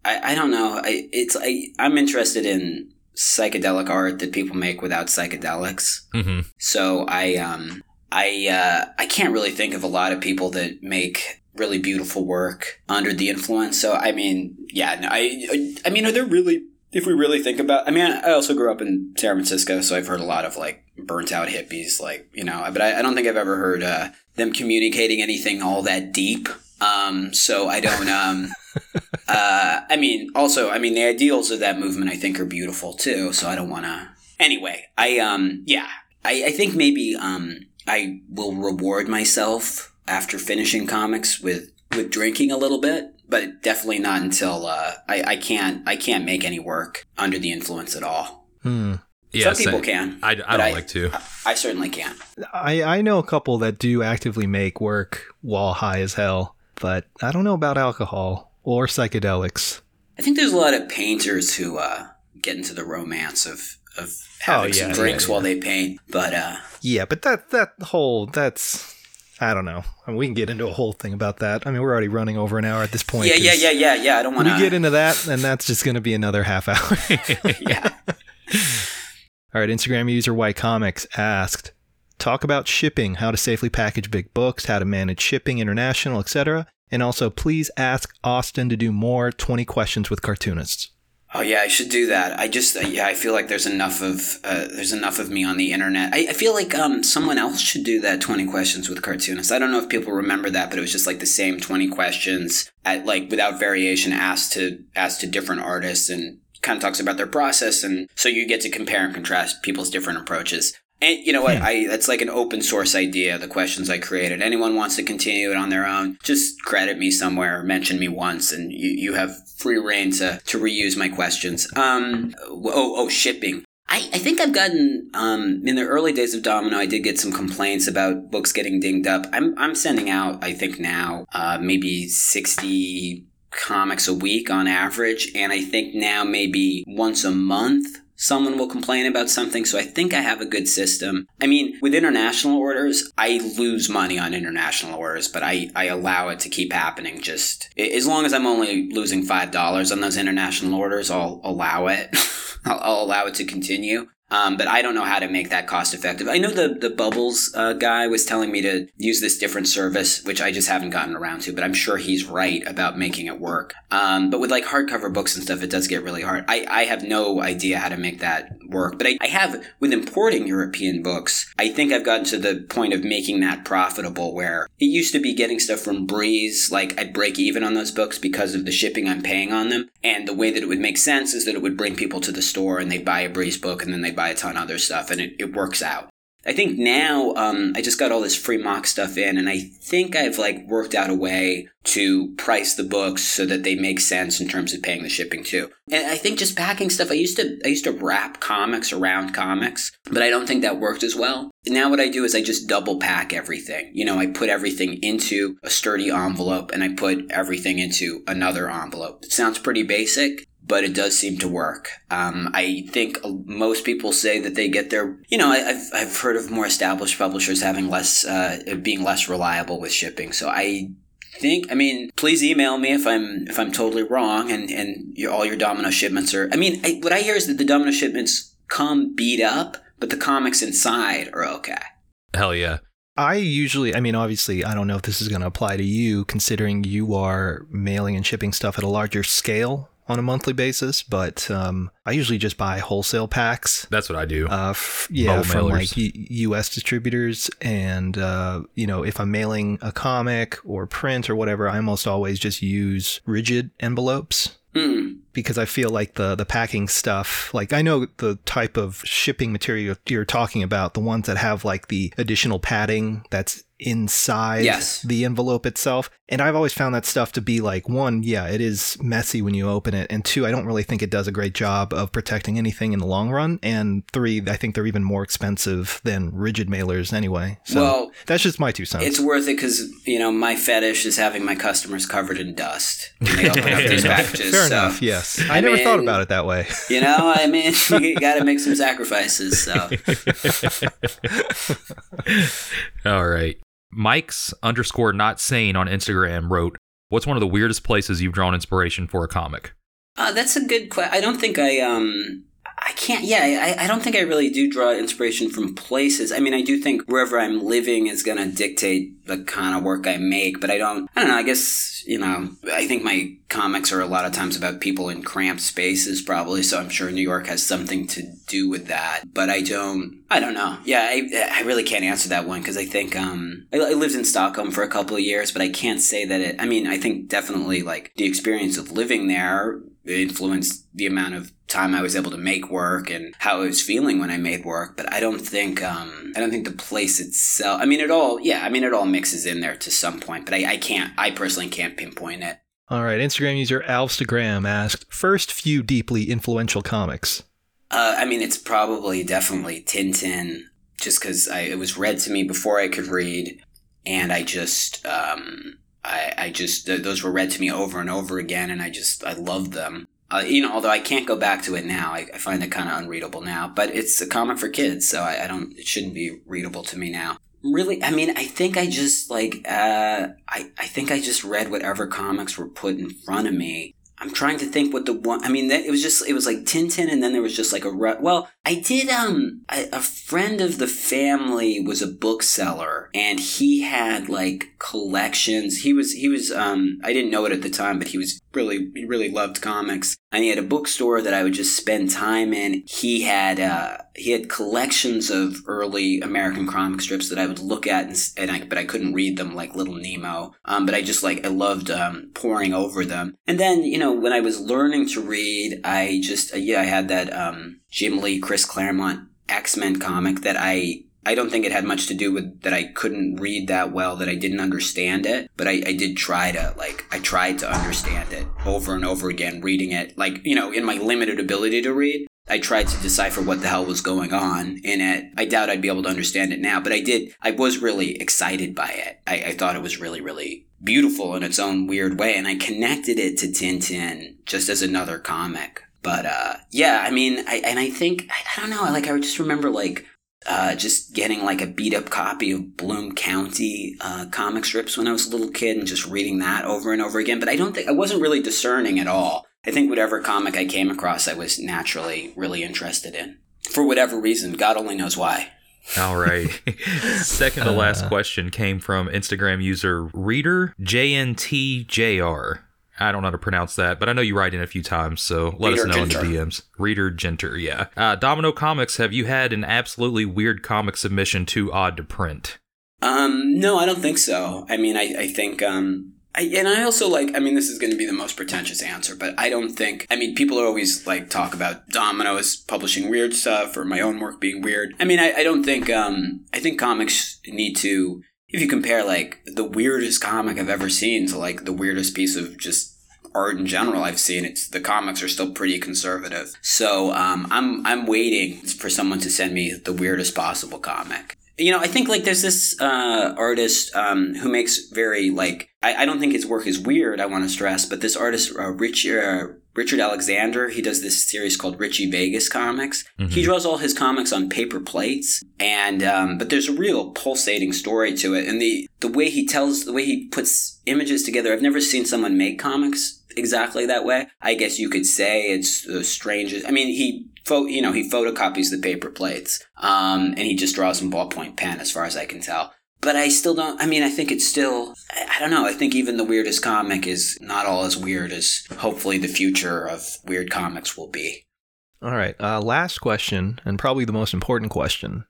I I don't know. I it's I I'm interested in psychedelic art that people make without psychedelics. Mm-hmm. So I um I uh, I can't really think of a lot of people that make really beautiful work under the influence. So I mean, yeah, no, I I, I mean, are there really? If we really think about, I mean, I also grew up in San Francisco, so I've heard a lot of like burnt out hippies, like you know, but I, I don't think I've ever heard uh, them communicating anything all that deep. Um, so I don't. Um, (laughs) uh, I mean, also, I mean, the ideals of that movement, I think, are beautiful too. So I don't want to. Anyway, I um, yeah, I, I think maybe um, I will reward myself after finishing comics with with drinking a little bit, but definitely not until uh, I I can't I can't make any work under the influence at all. Hmm. Yeah, Some people same. can. I, I don't like to. I certainly can. I, I know a couple that do actively make work while high as hell, but I don't know about alcohol or psychedelics. I think there's a lot of painters who uh, get into the romance of of having Oh, some drinks yeah, while they paint, but uh, Yeah, but that that whole that's I don't know. I mean, we can get into a whole thing about that. I mean, we're already running over an hour at this point. yeah, yeah, 'cause yeah, yeah, yeah. I don't want to. We get into that, and that's just going to be another half hour. (laughs) yeah. (laughs) All right, Instagram user White Comics asked, talk about shipping, how to safely package big books, how to manage shipping international, etc. And also, please ask Austin to do more 20 questions with cartoonists. Oh yeah, I should do that. I just yeah, I feel like there's enough of uh, there's enough of me on the internet. I, I feel like um someone else should do that twenty questions with cartoonists. I don't know if people remember that, but it was just like the same twenty questions at like without variation asked to asked to different artists and kind of talks about their process and so you get to compare and contrast people's different approaches. And you know what? I that's like an open source idea. The questions I created. Anyone wants to continue it on their own, just credit me somewhere, mention me once, and you, you have free reign to to reuse my questions. Um. Oh oh shipping. I, I think I've gotten um, in the early days of Domino. I did get some complaints about books getting dinged up. I'm I'm sending out. I think now uh, maybe sixty comics a week on average, and I think now maybe once a month someone will complain about something. So I think I have a good system. I mean, with international orders, I lose money on international orders, but I, I allow it to keep happening. Just as long as I'm only losing $5 on those international orders, I'll allow it. (laughs) I'll, I'll allow it to continue. Um, but I don't know how to make that cost effective. I know the the Bubbles uh, guy was telling me to use this different service, which I just haven't gotten around to. But I'm sure he's right about making it work. Um, but with like hardcover books and stuff, it does get really hard. I, I have no idea how to make that work. But I, I have with importing European books. I think I've gotten to the point of making that profitable. Where it used to be getting stuff from Bries, like I'd break even on those books because of the shipping I'm paying on them. And the way that it would make sense is that it would bring people to the store and they'd buy a Bries book and then they'd buy a ton of other stuff and it, it works out. I think now um, I just got all this Frémok stuff in, and I think I've like worked out a way to price the books so that they make sense in terms of paying the shipping too. And I think just packing stuff. I used to I used to wrap comics around comics, but I don't think that worked as well. Now what I do is I just double pack everything. You know, I put everything into a sturdy envelope, and I put everything into another envelope. It sounds pretty basic, but it does seem to work. Um, I think most people say that they get their, you know, I, have I've heard of more established publishers having less, uh, being less reliable with shipping. So I think, I mean, please email me if I'm if I'm totally wrong, and and your, all your Domino shipments are. I mean, I, what I hear is that the Domino shipments come beat up, but the comics inside are okay. Hell yeah. I usually, I mean, obviously, I don't know if this is going to apply to you, considering you are mailing and shipping stuff at a larger scale on a monthly basis, but um, I usually just buy wholesale packs. That's what I do. Uh, f- yeah, Bubble from mailers. like U- U.S. distributors, and uh, you know, if I'm mailing a comic or print or whatever, I almost always just use rigid envelopes Mm. because I feel like the the packing stuff, like I know the type of shipping material you're talking about, the ones that have like the additional padding that's inside Yes. the envelope itself. And I've always found that stuff to be like one, yeah, it is messy when you open it, and two, I don't really think it does a great job of protecting anything in the long run. And three, I think they're even more expensive than rigid mailers anyway. So Well, that's just my two cents. It's worth it because you know my fetish is having my customers covered in dust when they (laughs) open up these packages. Fair so, enough. Yes, I, I never thought about it that way. You know, I (laughs) mean, (laughs) you got to make some sacrifices. So All right. Mike's underscore not sane on Instagram wrote, What's one of the weirdest places you've drawn inspiration for a comic? uh, that's a good question. I don't think I um. I can't. Yeah, I, I don't think I really do draw inspiration from places. I mean, I do think wherever I'm living is going to dictate the kind of work I make. But I don't. I don't know. I guess you know. I think my comics are a lot of times about people in cramped spaces, probably. So I'm sure New York has something to do with that. But I don't. I don't know. Yeah, I I really can't answer that one because I think um I, I lived in Stockholm for a couple of years, but I can't say that it. I mean, I think definitely like the experience of living there influenced the amount of time I was able to make work and how I was feeling when I made work. But I don't think um, I don't think the place itself. I mean, it all yeah. I mean, it all mixes in there to some point. But I, I can't. I personally can't pinpoint it. All right, Instagram user Alstagram asked, first few deeply influential comics. Uh, I mean, it's probably definitely Tintin, just because it was read to me before I could read, and I just, um, I, I just, th- those were read to me over and over again, and I just, I loved them. Uh, you know, although I can't go back to it now, I, I find it kind of unreadable now. But it's a comic for kids, so I, I don't, it shouldn't be readable to me now. Really, I mean, I think I just like, uh, I, I think I just read whatever comics were put in front of me. I'm trying to think what the one. I mean, it was just it was like Tintin, and then there was just like a well. I did um a friend of the family was a bookseller, and he had like collections. He was he was um I didn't know it at the time, but he was really he really loved comics, and he had a bookstore that I would just spend time in. He had uh he had collections of early American comic strips that I would look at, and, and I but I couldn't read them like Little Nemo. Um, but I just like I loved um poring over them, and then you know when I was learning to read, I just uh, yeah I had that um Jim Lee Chris Claremont X Men comic that I. I don't think it had much to do with that I couldn't read that well, that I didn't understand it, but I, I did try to, like, I tried to understand it over and over again, reading it, like, you know, in my limited ability to read. I tried to decipher what the hell was going on in it. I doubt I'd be able to understand it now, but I did. I was really excited by it. I, I thought it was really, really beautiful in its own weird way, and I connected it to Tintin just as another comic. But uh, yeah, I mean, I, and I think I, I don't know. Like I just remember like uh, just getting like a beat up copy of Bloom County uh, comic strips when I was a little kid and just reading that over and over again. But I don't think I wasn't really discerning at all. I think whatever comic I came across, I was naturally really interested in for whatever reason. God only knows why. All right. (laughs) Second to last question came from Instagram user Reader JNTJR. I don't know how to pronounce that, but I know you write in a few times, so let Reader us know in the DMs. Reader Genter, yeah. Uh, Domino Comics, have you had an absolutely weird comic submission too odd to print? Um, no, I don't think so. I mean, I, I think, um, I, and I also like, I mean, this is going to be the most pretentious answer, but I don't think, I mean, people are always like talk about Domino as publishing weird stuff or my own work being weird. I mean, I, I don't think, um, I think comics need to, if you compare like the weirdest comic I've ever seen to like the weirdest piece of just art in general I've seen, it's the comics are still pretty conservative. So um, I'm I'm waiting for someone to send me the weirdest possible comic. You know, I think like there's this uh, artist um, who makes very like I, I don't think his work is weird. I want to stress, but this artist uh, Rich, uh, Richard Alexander, he does this series called Richie Vegas Comics. He draws all his comics on paper plates, and um, but there's a real pulsating story to it, and the the way he tells, the way he puts images together. I've never seen someone make comics exactly that way. I guess you could say it's the strangest. I mean, he you know he photocopies the paper plates, um, and he just draws in ballpoint pen, as far as I can tell. But I still don't. I mean, I think it's still. I, I don't know. I think even the weirdest comic is not all as weird as hopefully the future of weird comics will be. All right. Uh, last question, and probably the most important question.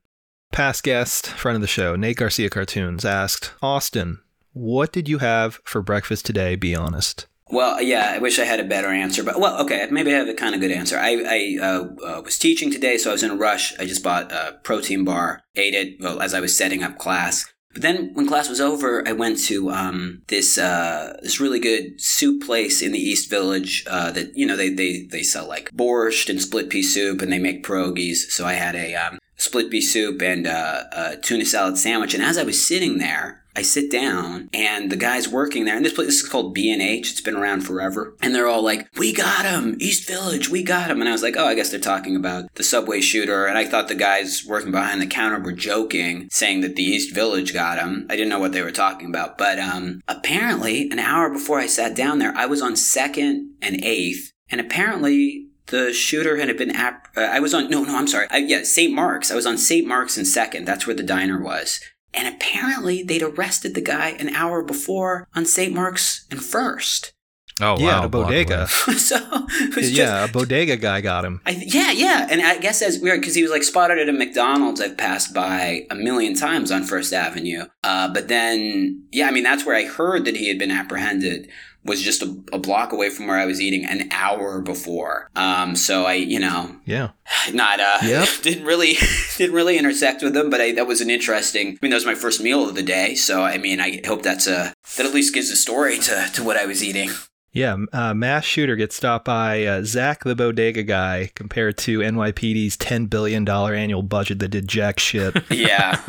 Past guest, friend of the show, Nate Garcia Cartoons, asked Austin, what did you have for breakfast today? Be honest. Well, yeah, I wish I had a better answer, but well, okay, maybe I have a kind of good answer. I, I uh, uh, was teaching today, so I was in a rush. I just bought a protein bar, ate it well as I was setting up class. But then when class was over, I went to um, this uh, this really good soup place in the East Village uh, that you know they, they they sell like borscht and split pea soup, and they make pierogies. So I had a um, split pea soup and uh, a tuna salad sandwich. And as I was sitting there, I sit down and the guys working there, and this place this is called B and H. It's been around forever, and they're all like, "We got him, East Village, we got him." And I was like, "Oh, I guess they're talking about the subway shooter." And I thought the guys working behind the counter were joking, saying that the East Village got him. I didn't know what they were talking about, but um, apparently, an hour before I sat down there, I was on second and eighth, and apparently the shooter had been app- uh, I was on no no I'm sorry I, yeah St. Mark's I was on St. Mark's and second that's where the diner was and apparently they'd arrested the guy an hour before on St. Mark's and first Oh, yeah, wow. the bodega. (laughs) so it was just yeah, a bodega guy got him. I, yeah, yeah, and I guess that's weird because he was like spotted at a McDonald's I've passed by a million times on First Avenue. Uh, but then, yeah, I mean that's where I heard that he had been apprehended was just a, a block away from where I was eating an hour before. Um, so I, you know, Yeah. not uh, Yep. (laughs) didn't really (laughs) didn't really intersect with them, but I, that was an interesting. I mean, that was my first meal of the day, so I mean, I hope that's a that at least gives a story to to what I was eating. Yeah, uh, mass shooter gets stopped by uh, Zach the bodega guy compared to NYPD's $10 billion annual budget that did jack shit. (laughs) yeah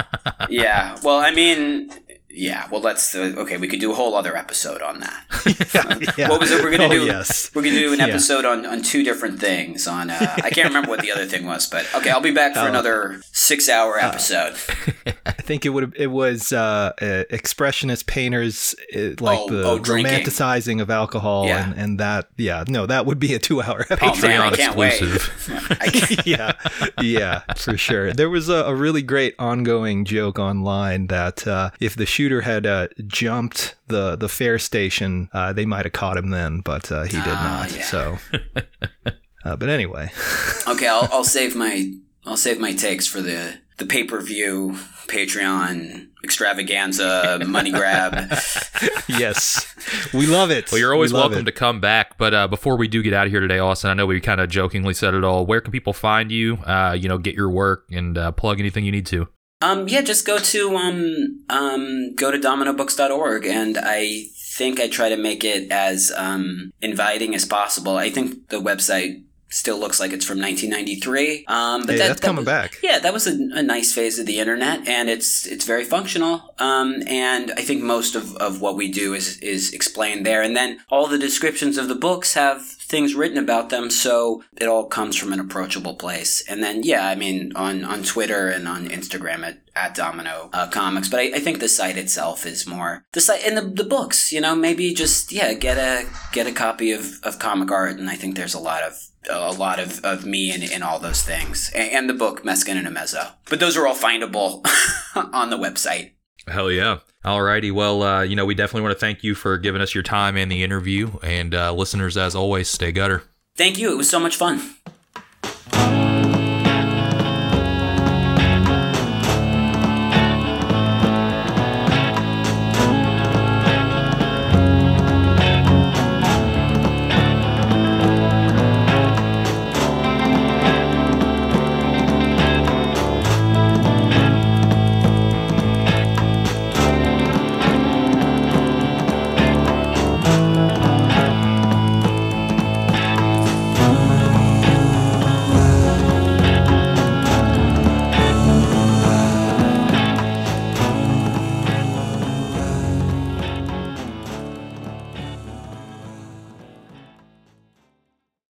yeah well i mean yeah well that's the okay we could do a whole other episode on that (laughs) Yeah. (laughs) what was it we're gonna Oh, do yes. we're gonna do an Yeah. episode on on two different things on uh, i can't remember what the other thing was but okay i'll be back Oh. for another six hour episode (laughs) I think it would it was uh, uh, expressionist painters uh, like Oh, the oh, romanticizing of alcohol Yeah. and, and that yeah no that would be a two hour oh episode. man i can't wait exclusive. I can't, yeah, yeah, for sure. There was a, a really great ongoing joke online that uh, if the shooter had uh, jumped the the fare station, uh, they might have caught him then, but uh, he did Ah, not. yeah. So, (laughs) uh, but anyway, (laughs) okay I'll, I'll save my i'll save my takes for the the pay-per-view patreon extravaganza (laughs) money grab yes, we love it. Well, you're always We welcome it. to come back. But uh, before we do get out of here today, Austin, I know we kind of jokingly said it all. Where can people find you? Uh, you know, get your work and uh, plug anything you need to. Um, yeah, just go to um, um, go to dominobooks.org, and I think I try to make it as um, inviting as possible. I think the website still looks like it's from 1993. Um, but Hey, that, that's that coming was- back. Yeah, that was a, a nice phase of the internet, and it's it's very functional. Um, and I think most of, of what we do is is explained there, and then all the descriptions of the books have things written about them, so it all comes from an approachable place. And then yeah, I mean on on Twitter and on Instagram at at Domino uh, Comics, but I, I think the site itself is more the site and the, the books. You know, maybe just yeah, get a get a copy of, of comic art, and I think there's a lot of a lot of, of me in, in all those things, and, and the book Meskin and Umezo. But those are all findable (laughs) on the website. Hell yeah. Alrighty. Well, uh, you know, we definitely want to thank you for giving us your time and the interview. And uh, listeners, as always, stay gutter. Thank you. It was so much fun.